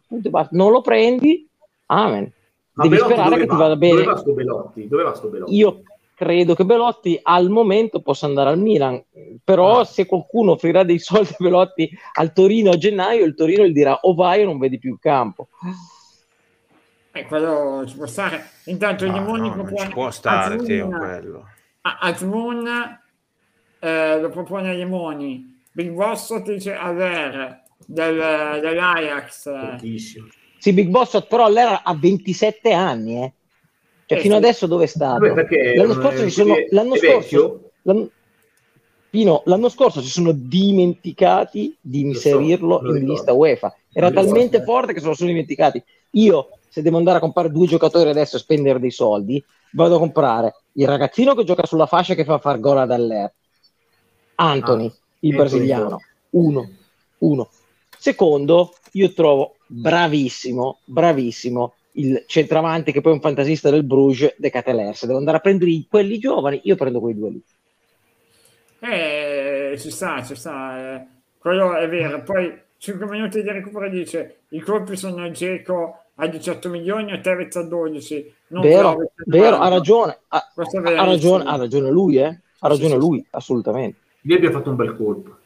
Speaker 5: Non lo prendi, amen.
Speaker 2: Ma
Speaker 5: Devi
Speaker 2: Belotti
Speaker 5: sperare che ti
Speaker 2: va?
Speaker 5: vada bene.
Speaker 2: Dove va sto Belotti? Dove va sto Belotti?
Speaker 5: Io credo che Belotti al momento possa andare al Milan, però
Speaker 2: Ah.
Speaker 5: se qualcuno offrirà dei soldi a Belotti al Torino a gennaio, il Torino gli dirà o vai o non vedi più il campo.
Speaker 1: Eh, quello ci può stare. Intanto
Speaker 4: No, no, non
Speaker 1: propone
Speaker 4: ci può stare,
Speaker 1: Azmoun-
Speaker 4: Teo, quello.
Speaker 1: A- Azmoun eh, lo propone a Limoni. Big Boss dice Aver del, dell'Ajax.
Speaker 2: Pochissimo.
Speaker 5: Sì, Big Boss però all'era ha 27 anni, eh. Cioè,
Speaker 1: Eh,
Speaker 5: fino
Speaker 1: sì.
Speaker 5: adesso dove è stato?
Speaker 2: Vabbè, perché
Speaker 5: l'anno scorso ci sono, l'anno scorso, l'anno, Pino, l'anno scorso si sono dimenticati di
Speaker 2: Lo so,
Speaker 5: inserirlo
Speaker 2: lo
Speaker 5: in
Speaker 2: ricordo.
Speaker 5: lista UEFA. Era
Speaker 2: ricordo,
Speaker 5: talmente
Speaker 2: eh.
Speaker 5: forte che se lo sono dimenticati. Io, se devo andare a comprare due giocatori adesso e spendere dei soldi, vado a comprare il ragazzino che gioca sulla fascia che fa far gol ad Aller, Anthony,
Speaker 2: Ah,
Speaker 5: il brasiliano, uno, uno. Secondo, io trovo bravissimo, bravissimo il centravanti che poi è un fantasista del Bruges, De Cateler. Se devo andare a prendere quelli giovani, io prendo quei due lì.
Speaker 1: Eh, ci sta, ci sta, eh. quello è vero. Poi 5 minuti di recupero dice i colpi sono Geco a 18 milioni e Tevez a 12. Non
Speaker 5: Vero,
Speaker 1: a
Speaker 5: vero,
Speaker 1: 40.
Speaker 5: ha ragione, ha,
Speaker 1: Questo è
Speaker 5: ha ragione, ha ragione lui, eh? Ha
Speaker 2: Sì,
Speaker 5: ragione
Speaker 2: sì,
Speaker 5: lui, assolutamente.
Speaker 2: Lì abbiamo fatto un bel colpo.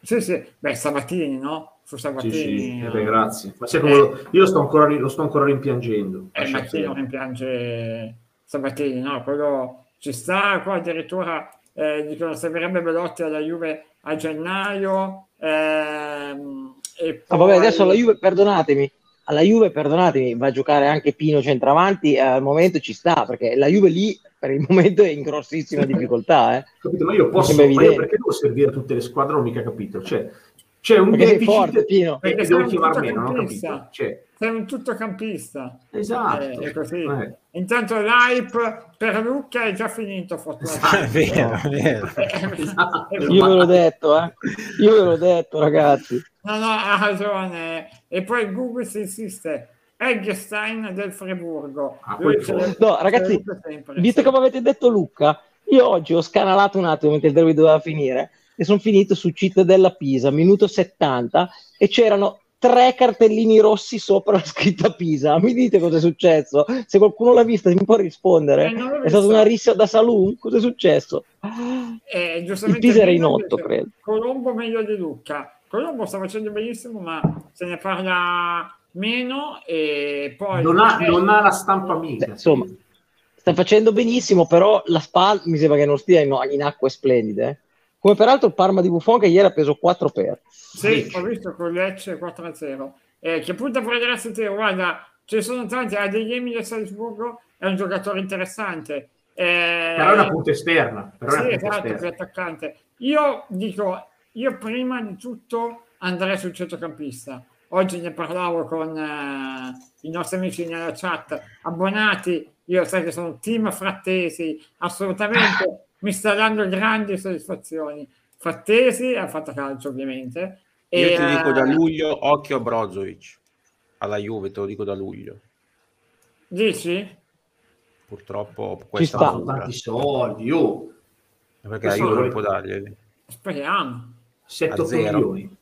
Speaker 1: Sì, sì, beh, Sabatini, no? Su
Speaker 2: Sì,
Speaker 1: Sabatini.
Speaker 2: sì, eh,
Speaker 1: eh,
Speaker 2: beh, grazie. Ma sai come lo- io lo sto ancora, lo sto ancora rimpiangendo.
Speaker 1: Eh, ma chi non rimpiange Sabatini, no? Quello ci sta, qua addirittura eh, dicono servirebbe Belotti alla Juve a gennaio. ehm, e
Speaker 5: Ah, vabbè,
Speaker 1: poi-
Speaker 5: adesso alla Juve, perdonatemi, alla Juve, perdonatemi, va a giocare anche Pino centravanti, eh, al momento ci sta, perché la Juve lì per il momento è in grossissima difficoltà, eh.
Speaker 2: Capito? Ma io posso, ma io perché devo servire a tutte le squadre? Non ho mica capito. Cioè, c'è un
Speaker 5: Perché
Speaker 2: deficit
Speaker 5: forte, Pino.
Speaker 1: Perché
Speaker 2: devo
Speaker 1: sei un
Speaker 2: chiamare meno, non ho
Speaker 1: tuttocampista.
Speaker 2: capito. Cioè,
Speaker 1: Sei un tuttocampista.
Speaker 2: esatto.
Speaker 1: Eh.
Speaker 2: Eh.
Speaker 1: Intanto l'hype per Lucca è già finito, fortunatamente.
Speaker 4: È vero, vero.
Speaker 2: Esatto.
Speaker 5: Io ve l'ho detto, eh. Io ve l'ho detto, ragazzi.
Speaker 1: No, no, ha ragione. E poi Google si insiste. Eggstein del Friburgo.
Speaker 2: Ah,
Speaker 5: No, ragazzi, visto
Speaker 1: sì.
Speaker 5: come avete detto Luca, io oggi ho scanalato un attimo mentre il derby doveva finire e sono finito su Cittadella Pisa, minuto 70, e c'erano tre cartellini rossi sopra la scritta Pisa. Mi dite cosa è successo? Se qualcuno l'ha vista, mi può rispondere?
Speaker 1: Eh,
Speaker 5: È stata
Speaker 1: vista.
Speaker 5: una rissa da saloon? Cosa è successo?
Speaker 1: Eh,
Speaker 5: Il Pisa era in otto, credo.
Speaker 1: Colombo meglio di Lucca. Colombo sta facendo benissimo, ma se ne parla meno e poi...
Speaker 2: Non ha,
Speaker 1: eh,
Speaker 2: non ha la stampa
Speaker 5: Beh,
Speaker 2: mica.
Speaker 5: insomma, sta facendo benissimo, però la SPAL mi sembra che non stia in, in acque splendide. Come peraltro il Parma di Buffon che ieri ha preso 4 per.
Speaker 1: Sì,
Speaker 2: Lecce.
Speaker 1: ho visto con Lecce 4-0. Eh, che punta fuori dalla te, guarda, ci sono tanti, Adeyemi del Salisburgo è un giocatore interessante. Eh,
Speaker 2: Però è una punta esterna. Però è
Speaker 1: sì,
Speaker 2: una punta
Speaker 1: esatto, più
Speaker 2: esterna.
Speaker 1: attaccante. Io dico, io prima di tutto andrei sul centrocampista. Oggi ne parlavo con eh, i nostri amici nella chat, abbonati, io sai che sono team frattesi, assolutamente mi sta dando grandi soddisfazioni. Frattesi ha fatto calcio ovviamente.
Speaker 4: Io
Speaker 1: e,
Speaker 4: ti dico da
Speaker 1: eh,
Speaker 4: luglio, occhio a Brozovic. Alla Juve, te lo dico da luglio.
Speaker 1: Dici?
Speaker 4: Purtroppo questa
Speaker 5: sta.
Speaker 2: Sono
Speaker 4: paura.
Speaker 2: tanti soldi. Oh,
Speaker 4: Perché la
Speaker 2: Questo
Speaker 4: Juve
Speaker 2: lo-
Speaker 4: non può darglieli.
Speaker 1: Speriamo.
Speaker 2: 7
Speaker 4: A zero.
Speaker 2: milioni.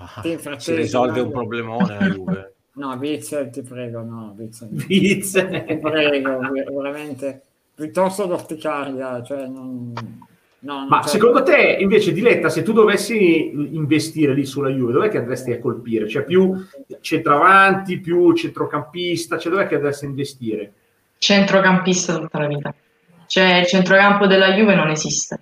Speaker 4: Ah, si risolve un problemone la Juve.
Speaker 1: No, Witzel, ti prego, no, Witzel.
Speaker 2: Viz.
Speaker 1: Ti prego, ver- veramente. Piuttosto l'orticaria, cioè non... No,
Speaker 2: Ma
Speaker 1: cioè-
Speaker 2: secondo te, invece, Diletta, se tu dovessi investire lì sulla Juve, dov'è che andresti a colpire? Cioè più centravanti, più centrocampista, cioè dov'è che andresti a investire?
Speaker 3: Centrocampista tutta la vita. Cioè il centrocampo della Juve non esiste.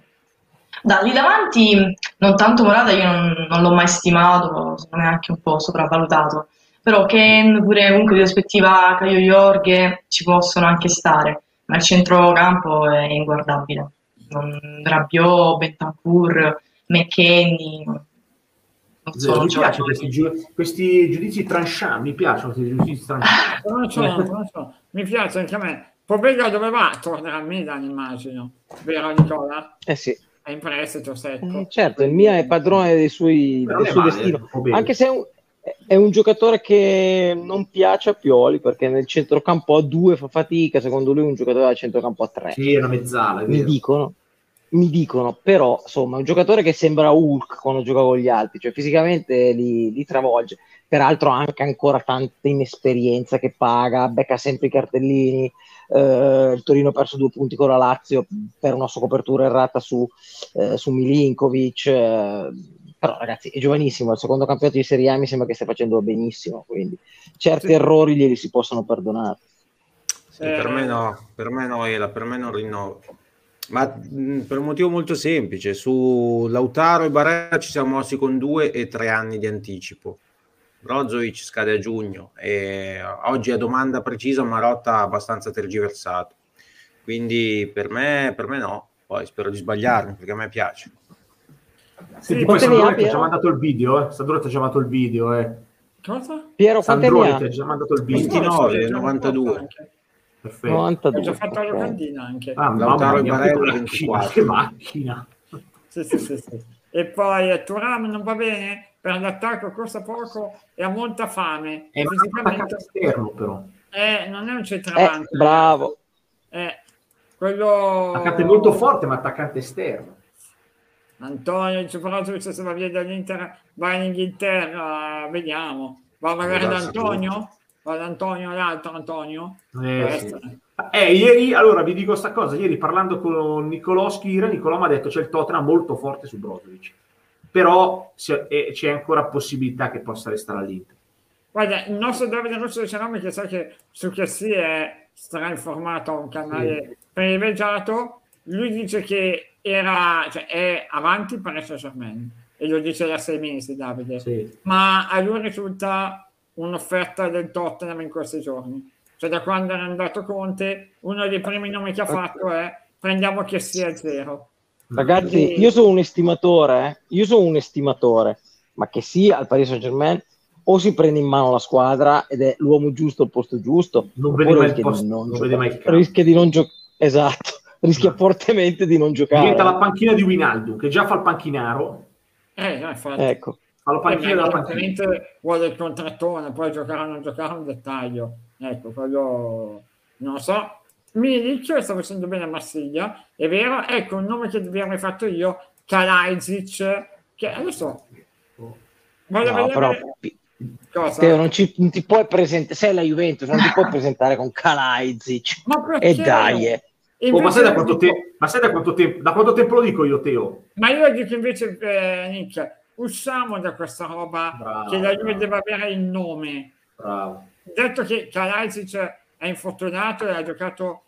Speaker 3: Da lì davanti, non tanto Morata, io non, non l'ho mai stimato, secondo me anche un po' sopravvalutato. Però Ken, pure comunque di prospettiva Caio Jorge ci possono anche stare, ma il centrocampo è inguardabile. Non, Rabiot, Bentancur, McKenny, sono
Speaker 2: mi piacciono
Speaker 3: giocatori.
Speaker 2: questi, giu- questi giudizi tranchant, mi piacciono questi giudizi tranchant.
Speaker 1: Non lo so, non lo so. Mi piace anche a me. Pobega dove va? Tornerà a Milan, immagino. Vero Nicola?
Speaker 5: Eh sì,
Speaker 1: È in prestito secco.
Speaker 5: Eh, certo, il Milan è padrone dei suoi, del suo
Speaker 2: male,
Speaker 5: destino. Anche se è un, giocatore che non piace a Pioli, perché nel centrocampo a due fa fatica, secondo lui è un giocatore da centrocampo a tre.
Speaker 2: Sì, è una mezzala, è
Speaker 5: mi dicono, mi dicono, però insomma, è un giocatore che sembra Hulk quando gioca con gli altri, cioè fisicamente li, li travolge. Peraltro ha anche ancora tanta inesperienza che paga, becca sempre i cartellini. eh, il Torino ha perso due punti con la Lazio per una sua copertura errata su, eh, su Milinkovic. eh, però ragazzi è giovanissimo, il secondo campionato di Serie A mi sembra che stia facendo benissimo, quindi certi
Speaker 1: Sì.
Speaker 5: errori glieli si possono perdonare.
Speaker 4: Sì, per me no, per me no, Ela, per me non rinnovo. Ma mh, per un motivo molto semplice, su Lautaro e Barella ci siamo mossi con due e tre anni di anticipo. Brozovic scade a giugno e oggi a domanda precisa Marotta ha abbastanza tergiversato. Quindi per me, per me no, poi spero di sbagliarmi perché a me piace.
Speaker 2: Senti, poi Sandrone ti ha già mandato il video, eh? Sandrone ti ha già mandato il video, eh.
Speaker 1: Cosa?
Speaker 5: Piero,
Speaker 2: Sandrone ti ha già mandato il video.
Speaker 4: 29, 92.
Speaker 2: Perfetto.
Speaker 5: 92.
Speaker 1: Ho già fatto la locandina anche.
Speaker 2: Ah, mamma
Speaker 4: Lautaro
Speaker 2: che
Speaker 4: 24.
Speaker 2: macchina, che macchina.
Speaker 1: Sì, sì, sì, sì. E poi eh, Turam non va bene per l'attacco, costa poco e ha molta fame.
Speaker 2: È attaccato
Speaker 1: Fisicamente
Speaker 2: esterno però.
Speaker 1: eh, non è un
Speaker 5: Eh,
Speaker 1: centravanti.
Speaker 5: bravo.
Speaker 1: Eh, quello...
Speaker 2: Attaccante molto forte, ma attaccante esterno.
Speaker 1: Antonio Ciprosovic se va via dall'Inter va in Inghilterra, vediamo. Va magari da Antonio? Va da Antonio, l'altro Antonio?
Speaker 2: Eh,
Speaker 1: Può
Speaker 2: sì. Eh, ieri, allora vi dico sta cosa, ieri parlando con Nicolò Schira, Nicolò mi ha detto c'è il Tottenham molto forte su Brozovic, però c'è, eh, c'è ancora possibilità che possa restare all'Inter.
Speaker 1: Guarda, il nostro Davide Russo di Cerami che sa che su che si è strainformato a un canale privilegiato, lui dice che era, cioè, è avanti per Saint Germain e lo dice da sei mesi Davide,
Speaker 2: Sì.
Speaker 1: ma a lui risulta un'offerta del Tottenham in questi giorni. Cioè da quando era andato Conte, uno dei primi nomi che ha fatto è prendiamo che sia zero.
Speaker 5: Ragazzi, io sono un estimatore, eh. io sono un estimatore, ma che sia al Paris Saint Germain o si prende in mano la squadra ed è l'uomo giusto al posto giusto,
Speaker 2: Non vede mai il posto-
Speaker 5: non,
Speaker 2: non
Speaker 5: rischia di non giocare. Esatto, rischia fortemente di non giocare.
Speaker 2: Diventa la panchina di Winaldo, che già fa il panchinaro,
Speaker 1: Eh, no, infatti.
Speaker 5: Ecco.
Speaker 2: fa la
Speaker 1: Eh,
Speaker 2: panchina
Speaker 1: ma
Speaker 2: della panchina.
Speaker 1: vuole il contrattone, poi giocare o non giocare è un dettaglio. Ecco, quello non lo so. Milic sta facendo bene a Marsiglia, è vero. Ecco, un nome che vi avrei fatto io, Kalajdzic, che adesso voglio
Speaker 5: No,
Speaker 1: vedere
Speaker 5: però
Speaker 1: cosa.
Speaker 5: Teo, non, ci, non ti puoi presentare, sei la Juventus, non ti puoi presentare con Kalajdzic.
Speaker 1: Ma perché?
Speaker 5: E dai, eh.
Speaker 2: Oh, ma, sai da quanto te- ma sai da quanto tempo? Da quanto tempo lo dico io, Teo?
Speaker 1: Ma io dico invece, eh, Nick, usciamo da questa roba
Speaker 2: Bravo,
Speaker 1: che la Juve
Speaker 2: bravo.
Speaker 1: deve avere il nome.
Speaker 2: Bravo.
Speaker 1: detto che Kalajdzic è infortunato e ha giocato,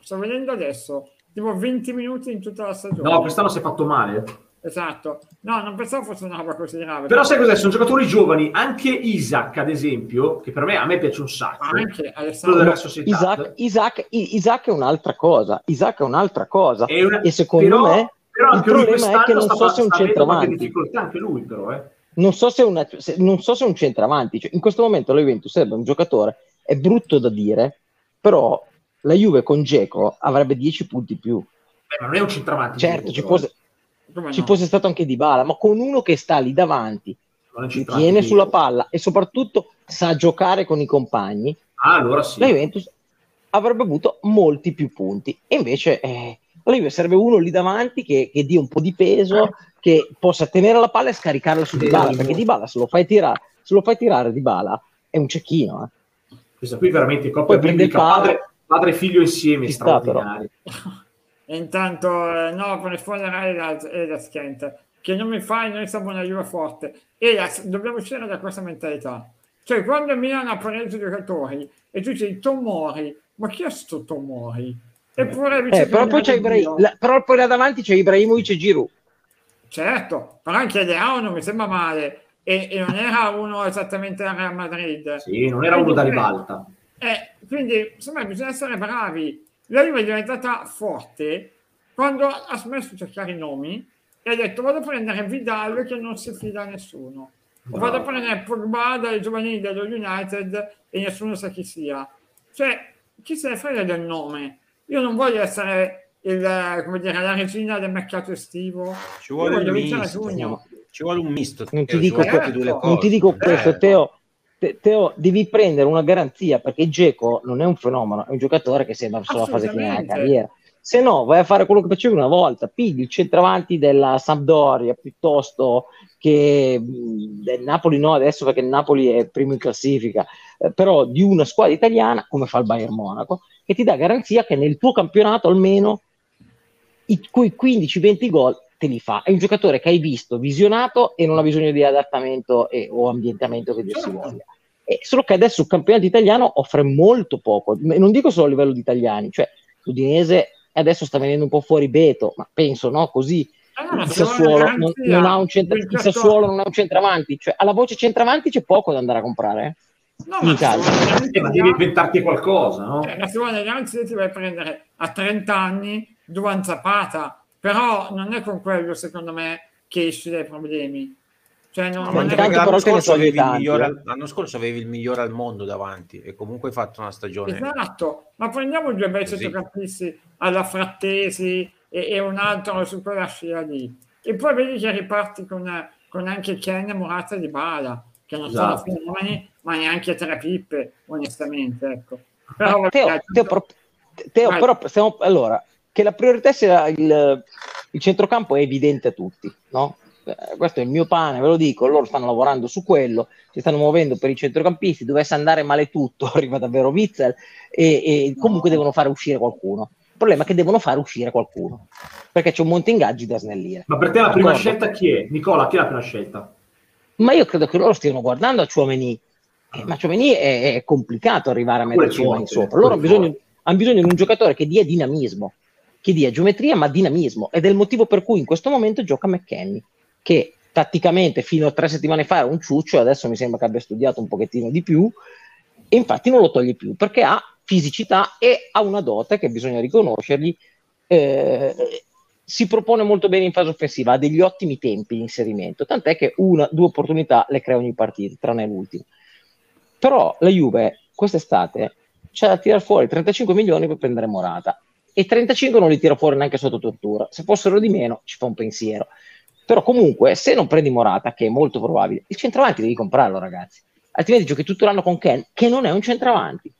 Speaker 1: sto vedendo adesso, tipo 20 minuti in tutta la stagione.
Speaker 2: No, quest'anno si è fatto male.
Speaker 1: Esatto. No, non pensavo fosse una roba così grave.
Speaker 2: Però sai cos'è? Sono giocatori giovani, anche Isaac, ad esempio, che per me, a me piace un sacco.
Speaker 1: anche Alessandro.
Speaker 5: Isaac, Isaac, Isaac è un'altra cosa. Isaac è un'altra cosa.
Speaker 2: È una-
Speaker 5: E secondo
Speaker 2: però-
Speaker 5: me
Speaker 2: però
Speaker 5: il
Speaker 2: anche lui
Speaker 5: problema è che non
Speaker 2: sta,
Speaker 5: so se è un centravanti.
Speaker 2: difficoltà anche lui, però, eh.
Speaker 5: non so se è, una- se- non so se è un centravanti. Cioè, in questo momento la Juventus serve un giocatore, è brutto da dire, però la Juve con Geco avrebbe 10 punti in più.
Speaker 2: Beh, ma non è un centravanti.
Speaker 5: Certo, ci
Speaker 2: però, eh.
Speaker 1: Come
Speaker 5: ci
Speaker 1: no?
Speaker 5: fosse stato anche Di Bala, ma con uno che sta lì davanti, tiene sulla palla e soprattutto sa giocare con i compagni,
Speaker 2: Ah, allora sì.
Speaker 5: la Juventus avrebbe avuto molti più punti. E invece eh, Juve serve uno lì davanti che, che dia un po' di peso, che possa tenere la palla e scaricarla su Di Bala, perché Di Bala se lo fai tirare, se lo fai tirare Di Bala è un cecchino. eh.
Speaker 2: Questa qui veramente coppia biblica, padre, padre e figlio insieme,
Speaker 5: Ci sta.
Speaker 1: E intanto, eh, no, per rispondere a Elas Kent, che non mi fai, noi siamo una Juve forte. Elas, dobbiamo uscire da questa mentalità. Cioè, quando il Milan ha preso i giocatori e tu dici Tomori, ma chi è sto Tomori? Eppure
Speaker 5: Eh, però poi c'è Ibra- la- però poi là davanti c'è Ibrahimovic e Giroud.
Speaker 1: Certo, però anche Leao non mi sembra male e, e non era uno esattamente al Real Madrid.
Speaker 2: Sì, non era uno da ribalta.
Speaker 1: Eh, quindi insomma bisogna essere bravi. La Juve è diventata forte quando ha smesso di cercare i nomi e ha detto vado a prendere Vidal che non si fida a nessuno. O vado a prendere Pogba dai giovanili dello United e nessuno sa chi sia. Cioè, chi se ne frega del nome? Io non voglio essere il, come dire, la regina del mercato estivo.
Speaker 4: Ci
Speaker 1: Io
Speaker 4: vuole
Speaker 1: voglio
Speaker 4: un
Speaker 1: vincere a
Speaker 4: misto.
Speaker 1: giugno.
Speaker 4: Ci vuole un misto.
Speaker 5: Non ti dico,
Speaker 4: le
Speaker 1: non
Speaker 5: ti dico questo,
Speaker 4: Eh,
Speaker 5: Teo. Te- Teo, devi prendere una garanzia perché Geco non è un fenomeno, è un giocatore che sembra solo fase finale della carriera. Se no, vai a fare quello che facevi una volta, pigli il centravanti della Sampdoria piuttosto che del Napoli, no, adesso perché il Napoli è primo in classifica, eh, però di una squadra italiana come fa il Bayern Monaco, che ti dà garanzia che nel tuo campionato almeno i, quei 15-20 gol te li fa. È un giocatore che hai visto, visionato e non ha bisogno di adattamento e- o ambientamento che dir si
Speaker 1: Certo.
Speaker 5: voglia. E solo che adesso il campionato italiano offre molto poco, non dico solo a livello di italiani, cioè l'Udinese adesso sta venendo un po' fuori Beto, ma penso no, così
Speaker 1: ma
Speaker 5: il Sassuolo non, non ha un centra-
Speaker 1: il
Speaker 5: Sassuolo non ha un centravanti, cioè alla voce centravanti c'è poco da andare a comprare. eh.
Speaker 1: No, ma
Speaker 2: devi inventarti qualcosa, no?
Speaker 1: Eh, ma se vuole garanzia ti vai a prendere a 30 anni Duan Zapata, però non è con quello secondo me che esci dai problemi. Cioè, non, non è
Speaker 4: perché l'anno scorso, migliore,
Speaker 5: eh.
Speaker 4: al- l'anno scorso avevi il migliore al mondo davanti e comunque hai fatto una stagione
Speaker 1: Esatto, ma prendiamo due bei centrocampisti alla Frattesi e, e un altro su quella scia lì. E poi vedi che riparti con, con anche Ken, Morata di Bala, che non
Speaker 2: Esatto.
Speaker 1: sono fenomeni, ma neanche tre pippe, onestamente. Ecco. Però,
Speaker 5: Teo,
Speaker 1: vabbè,
Speaker 5: Teo, però, Teo, però stiamo, allora, che la priorità sia il, il centrocampo è evidente a tutti, no? Eh, Questo è il mio pane, ve lo dico, loro stanno lavorando su quello, si stanno muovendo per i centrocampisti, dovesse andare male tutto, arriva davvero Witzel e, e comunque devono fare uscire qualcuno. Il problema è che devono fare uscire qualcuno, perché c'è un monte ingaggi da snellire.
Speaker 2: Ma per te la prima
Speaker 5: D'accordo.
Speaker 2: scelta chi è? Nicola, chi è la prima scelta?
Speaker 5: Ma io credo che loro stiano guardando a Chouameni. Eh, ma Chouameni è, è complicato arrivare a metterci
Speaker 2: forte,
Speaker 5: sopra. Loro hanno bisogno, hanno bisogno di un giocatore che dia dinamismo, che dia geometria ma dinamismo. Ed è il motivo per cui in questo momento gioca McKenny, che tatticamente fino a tre settimane fa era un ciuccio, adesso mi sembra che abbia studiato un pochettino di più, e infatti non lo toglie più perché ha fisicità e ha una dote che bisogna riconoscergli. eh, si propone molto bene in fase offensiva, ha degli ottimi tempi di inserimento, tant'è che una, due opportunità le crea ogni partita, tranne l'ultima. Però la Juve quest'estate c'è da tirare fuori 35 milioni per prendere Morata e 35 non li tira fuori neanche sotto tortura. Se fossero di meno ci fa un pensiero. Però comunque se non prendi Morata, che è molto probabile, il centravanti devi comprarlo ragazzi. Altrimenti giochi tutto l'anno con Ken, che non è un centravanti.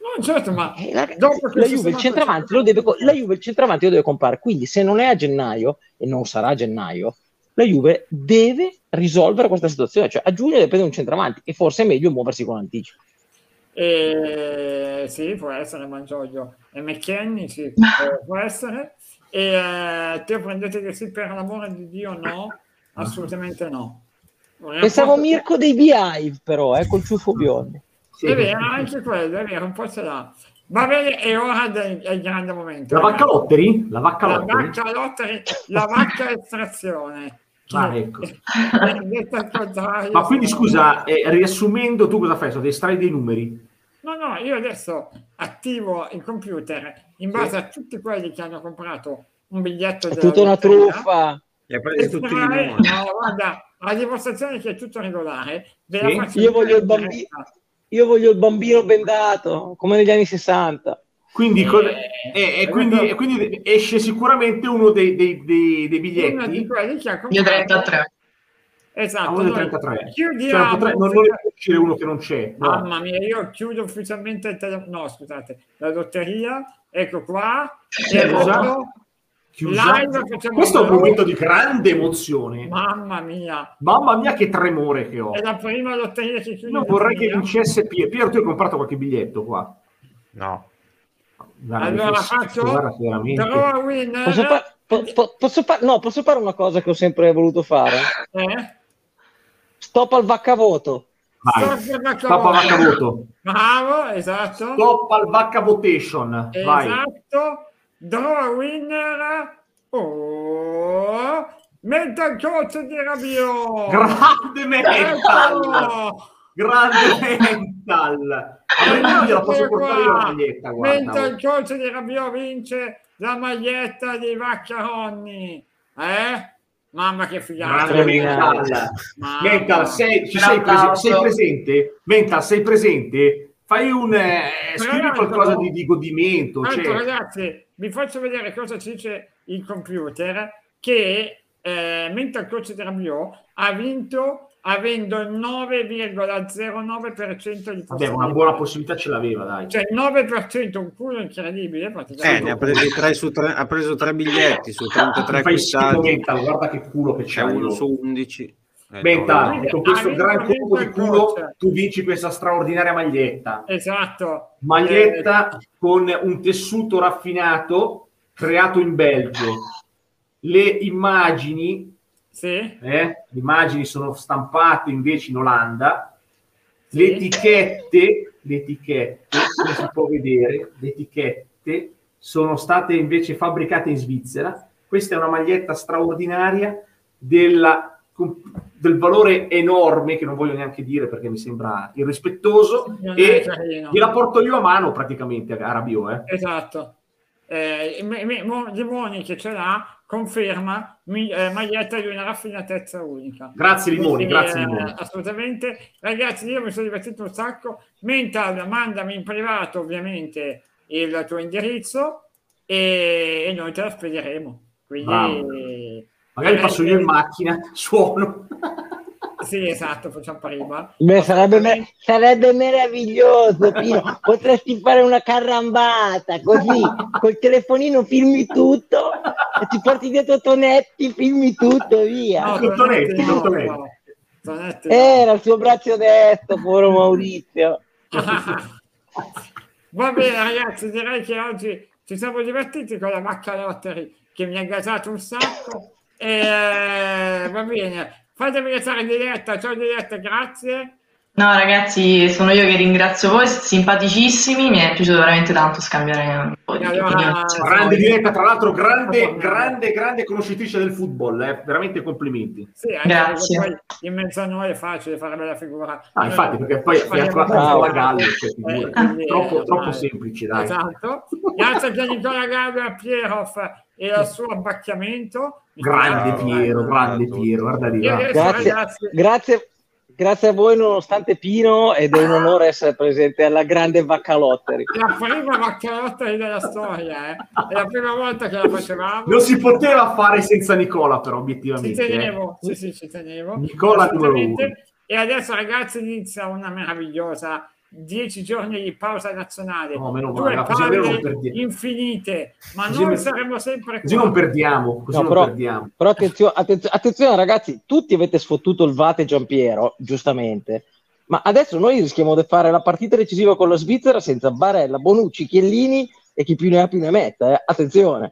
Speaker 1: no, certo, ma
Speaker 5: Eh, la, la Juve il centravanti lo deve, la Juve il centravanti lo deve comprare. Quindi, se non è a gennaio, e non sarà a gennaio, la Juve deve risolvere questa situazione. Cioè, a giugno deve prendere un centravanti e forse è meglio muoversi con anticipo.
Speaker 1: E, sì, può essere Mangioglio e McKenny, sì, può essere. E eh, te prendete che sì per l'amore di Dio? No, assolutamente no.
Speaker 5: Pensavo Mirko dei Beehive, però, eh, col ciuffo biondo.
Speaker 2: Sì.
Speaker 1: È vero, anche quello, è vero, un po' ce l'ha. Va bene, è ora del, del grande momento.
Speaker 2: La vacca Lotteri? La vacca
Speaker 1: La
Speaker 2: Lotteri?
Speaker 1: vacca lotteri, la vacca estrazione.
Speaker 2: Ah, ecco. Ma quindi
Speaker 1: sono-
Speaker 2: scusa, eh, riassumendo, tu cosa fai? Ti estrai dei numeri?
Speaker 1: No, no, io adesso attivo il computer in base a tutti quelli che hanno comprato un biglietto
Speaker 5: È
Speaker 1: della
Speaker 5: tutta una truffa.
Speaker 4: li presi
Speaker 1: e
Speaker 4: tutti di nuovo
Speaker 1: no, guarda, a dimostrazione che è tutto regolare, ve la
Speaker 2: Sì.
Speaker 1: faccio
Speaker 5: Io voglio il
Speaker 1: diretta.
Speaker 5: Io voglio il bambino bendato, come negli anni 60.
Speaker 2: Quindi,
Speaker 1: Eh,
Speaker 2: co- e, e quindi, e quindi esce sicuramente uno dei, dei- dei- dei
Speaker 1: Uno di
Speaker 2: biglietti.
Speaker 1: quelli che ha
Speaker 3: Io
Speaker 1: comprato
Speaker 3: 33.
Speaker 1: Esatto,
Speaker 2: Ah, uno
Speaker 1: noi
Speaker 2: 33. Cioè,
Speaker 1: chiudiamo.
Speaker 2: non, potrei- non, non ne può uscire uno che non c'è. no.
Speaker 1: Mamma mia, io chiudo ufficialmente il telefono. No, scusate, la lotteria, ecco qua. E
Speaker 2: Chiusa.
Speaker 1: live
Speaker 2: Questo è un momento di grande emozione.
Speaker 1: Mamma mia,
Speaker 2: Mamma mia, che tremore che ho.
Speaker 1: è la prima lotteria che chiude.
Speaker 2: Io vorrei che vincesse Piero. Piero, tu hai comprato qualche biglietto qua.
Speaker 4: no
Speaker 2: Guarda,
Speaker 1: Allora faccio a.
Speaker 5: Posso, fa- po- po- posso fa- no, posso fare una cosa che ho sempre voluto fare?
Speaker 1: Eh?
Speaker 5: Stop al vaccavoto.
Speaker 2: Vai.
Speaker 1: Stop al
Speaker 2: Stop al vacca voto.
Speaker 1: Bravo, esatto.
Speaker 2: Stop al vacca votation. Vai.
Speaker 1: Esatto. Draw a winner. Oh, mental coach di Rabiot.
Speaker 2: Grande mental. Grande mental. Ma io gliela posso portare io la maglietta,
Speaker 1: Mentre
Speaker 2: guarda.
Speaker 1: il coach di Rabiot vince la maglietta di Vaccaroni. Eh? Mamma che figata.
Speaker 2: Mental. Mental, sei, ci sei, prese- sei presente? Mental, sei presente? Fai un... Eh, scrivi qualcosa di, di godimento.
Speaker 1: Tanto,
Speaker 2: Cioè,
Speaker 1: ragazzi, vi faccio vedere cosa ci dice il computer che eh, mentre il coach di Rabiot ha vinto avendo il 9,09% di
Speaker 2: vabbè, una buona possibilità ce l'aveva, dai.
Speaker 1: Cioè il 9%, un culo incredibile.
Speaker 4: eh, ne ha presi tre su tre ha preso tre biglietti su 33
Speaker 2: Mi fai schifo,
Speaker 4: acquistati
Speaker 2: guarda che culo che
Speaker 4: c'è
Speaker 2: c'hai.
Speaker 4: uno
Speaker 2: io.
Speaker 4: su 11 Eh,
Speaker 2: e con questo gran colpo di culo
Speaker 1: coach.
Speaker 2: tu vinci questa straordinaria maglietta.
Speaker 1: Esatto.
Speaker 2: Maglietta con un tessuto raffinato creato in Belgio. Le immagini,
Speaker 1: Sì,
Speaker 2: eh, le immagini sono stampate invece in Olanda. Le
Speaker 1: Sì.
Speaker 2: etichette, le etichette, come si può vedere, le etichette sono state invece fabbricate in Svizzera. questa è una maglietta straordinaria della, del valore enorme, che non voglio neanche dire perché mi sembra irrispettoso, e gliela porto io a mano praticamente a Rabio. Eh.
Speaker 1: Esatto. Eh, Limoni che ce l'ha conferma mi- eh, maglietta di una raffinatezza unica.
Speaker 2: Grazie Limoni, grazie
Speaker 1: eh,
Speaker 2: Limoni.
Speaker 1: assolutamente. Ragazzi, io mi sono divertito un sacco. Mental, mandami in privato ovviamente il tuo indirizzo e, e noi te la spediremo. Quindi,
Speaker 2: Magari passo io in macchina, suono.
Speaker 1: Sì, esatto, facciamo prima.
Speaker 5: Beh, sarebbe, me- sarebbe meraviglioso, Pino. Potresti fare una carrambata così, col telefonino filmi tutto e ti porti dietro Tonetti, filmi tutto, via.
Speaker 1: No,
Speaker 2: Con Tonetti,
Speaker 1: no,
Speaker 2: con Tonetti.
Speaker 1: no. Tonetti no.
Speaker 5: Era il suo braccio destro, povero Maurizio.
Speaker 1: Va bene ragazzi, direi che oggi ci siamo divertiti con la Macca Lottery che mi ha gasato un sacco. E, va bene, fatemi restare in diretta. Ciao diretta, grazie.
Speaker 3: No, ragazzi, sono io che ringrazio voi, simpaticissimi, mi è piaciuto veramente tanto scambiare un po' di
Speaker 1: Allora.
Speaker 2: Grande diretta, tra l'altro, grande, grande, grande conoscitrice del football, eh. veramente complimenti.
Speaker 1: Sì, anche
Speaker 3: Grazie.
Speaker 1: poi in mezzo a noi è facile fare bella figura.
Speaker 2: Ah, infatti, perché poi
Speaker 1: Facciamo-
Speaker 2: fianco alla Gallo, cioè.
Speaker 1: Eh,
Speaker 2: troppo,
Speaker 1: eh,
Speaker 2: troppo semplice, dai.
Speaker 1: Esatto. Grazie a Nicola Gallo e a Pieroff e al suo abbacchiamento.
Speaker 2: Grande Piero, grande Piero, guarda lì.
Speaker 5: Grazie, grazie, grazie a voi nonostante Pino ed è un onore essere presente alla grande
Speaker 1: è la prima macchiarotta della storia, eh. è la prima volta che la facevamo.
Speaker 2: Non si poteva fare senza Nicola, però,
Speaker 1: Ci
Speaker 2: obiettivamente. eh.
Speaker 1: tenevo, sì, sì, ci tenevo.
Speaker 2: Nicola numero uno.
Speaker 1: E adesso, ragazzi, inizia una meravigliosa dieci giorni di pausa nazionale,
Speaker 2: No, meno
Speaker 1: due
Speaker 2: male, non
Speaker 1: palle infinite, ma
Speaker 2: Così
Speaker 1: noi
Speaker 2: non-
Speaker 1: saremo sempre
Speaker 2: Così
Speaker 1: qua.
Speaker 2: non perdiamo, così
Speaker 5: No,
Speaker 2: non
Speaker 5: però-
Speaker 2: perdiamo.
Speaker 5: Però attenzio- attenzio- attenzione ragazzi, tutti avete sfottuto il Vate Giampiero, giustamente, ma adesso noi rischiamo di fare la partita decisiva con la Svizzera senza Barella, Bonucci, Chiellini e chi più ne ha più ne metta, eh. attenzione.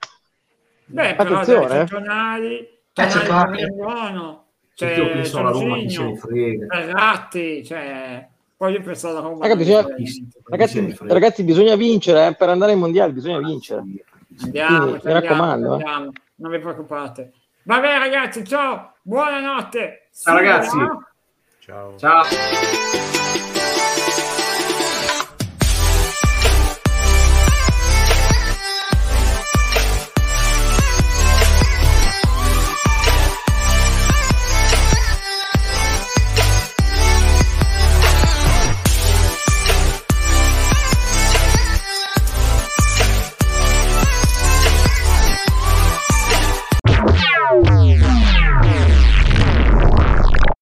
Speaker 1: Beh, però
Speaker 5: Attenzione,
Speaker 1: dai,
Speaker 5: eh.
Speaker 1: c'è Tonali,
Speaker 3: Eh,
Speaker 1: Tonali
Speaker 3: c'è Tonali.
Speaker 2: io penso alla Roma.
Speaker 5: Raga, bisogna-
Speaker 1: veramente.
Speaker 2: Chi se ne
Speaker 5: Ragazzi,
Speaker 2: frega.
Speaker 5: ragazzi, bisogna vincere, eh, per andare ai mondiali bisogna vincere.
Speaker 1: Andiamo,
Speaker 5: Quindi,
Speaker 1: ci
Speaker 5: mi raccomando,
Speaker 1: ci
Speaker 5: eh.
Speaker 1: non vi preoccupate. Vabbè ragazzi, ciao, buonanotte.
Speaker 2: Ciao, ragazzi.
Speaker 4: Ciao.
Speaker 2: Ciao.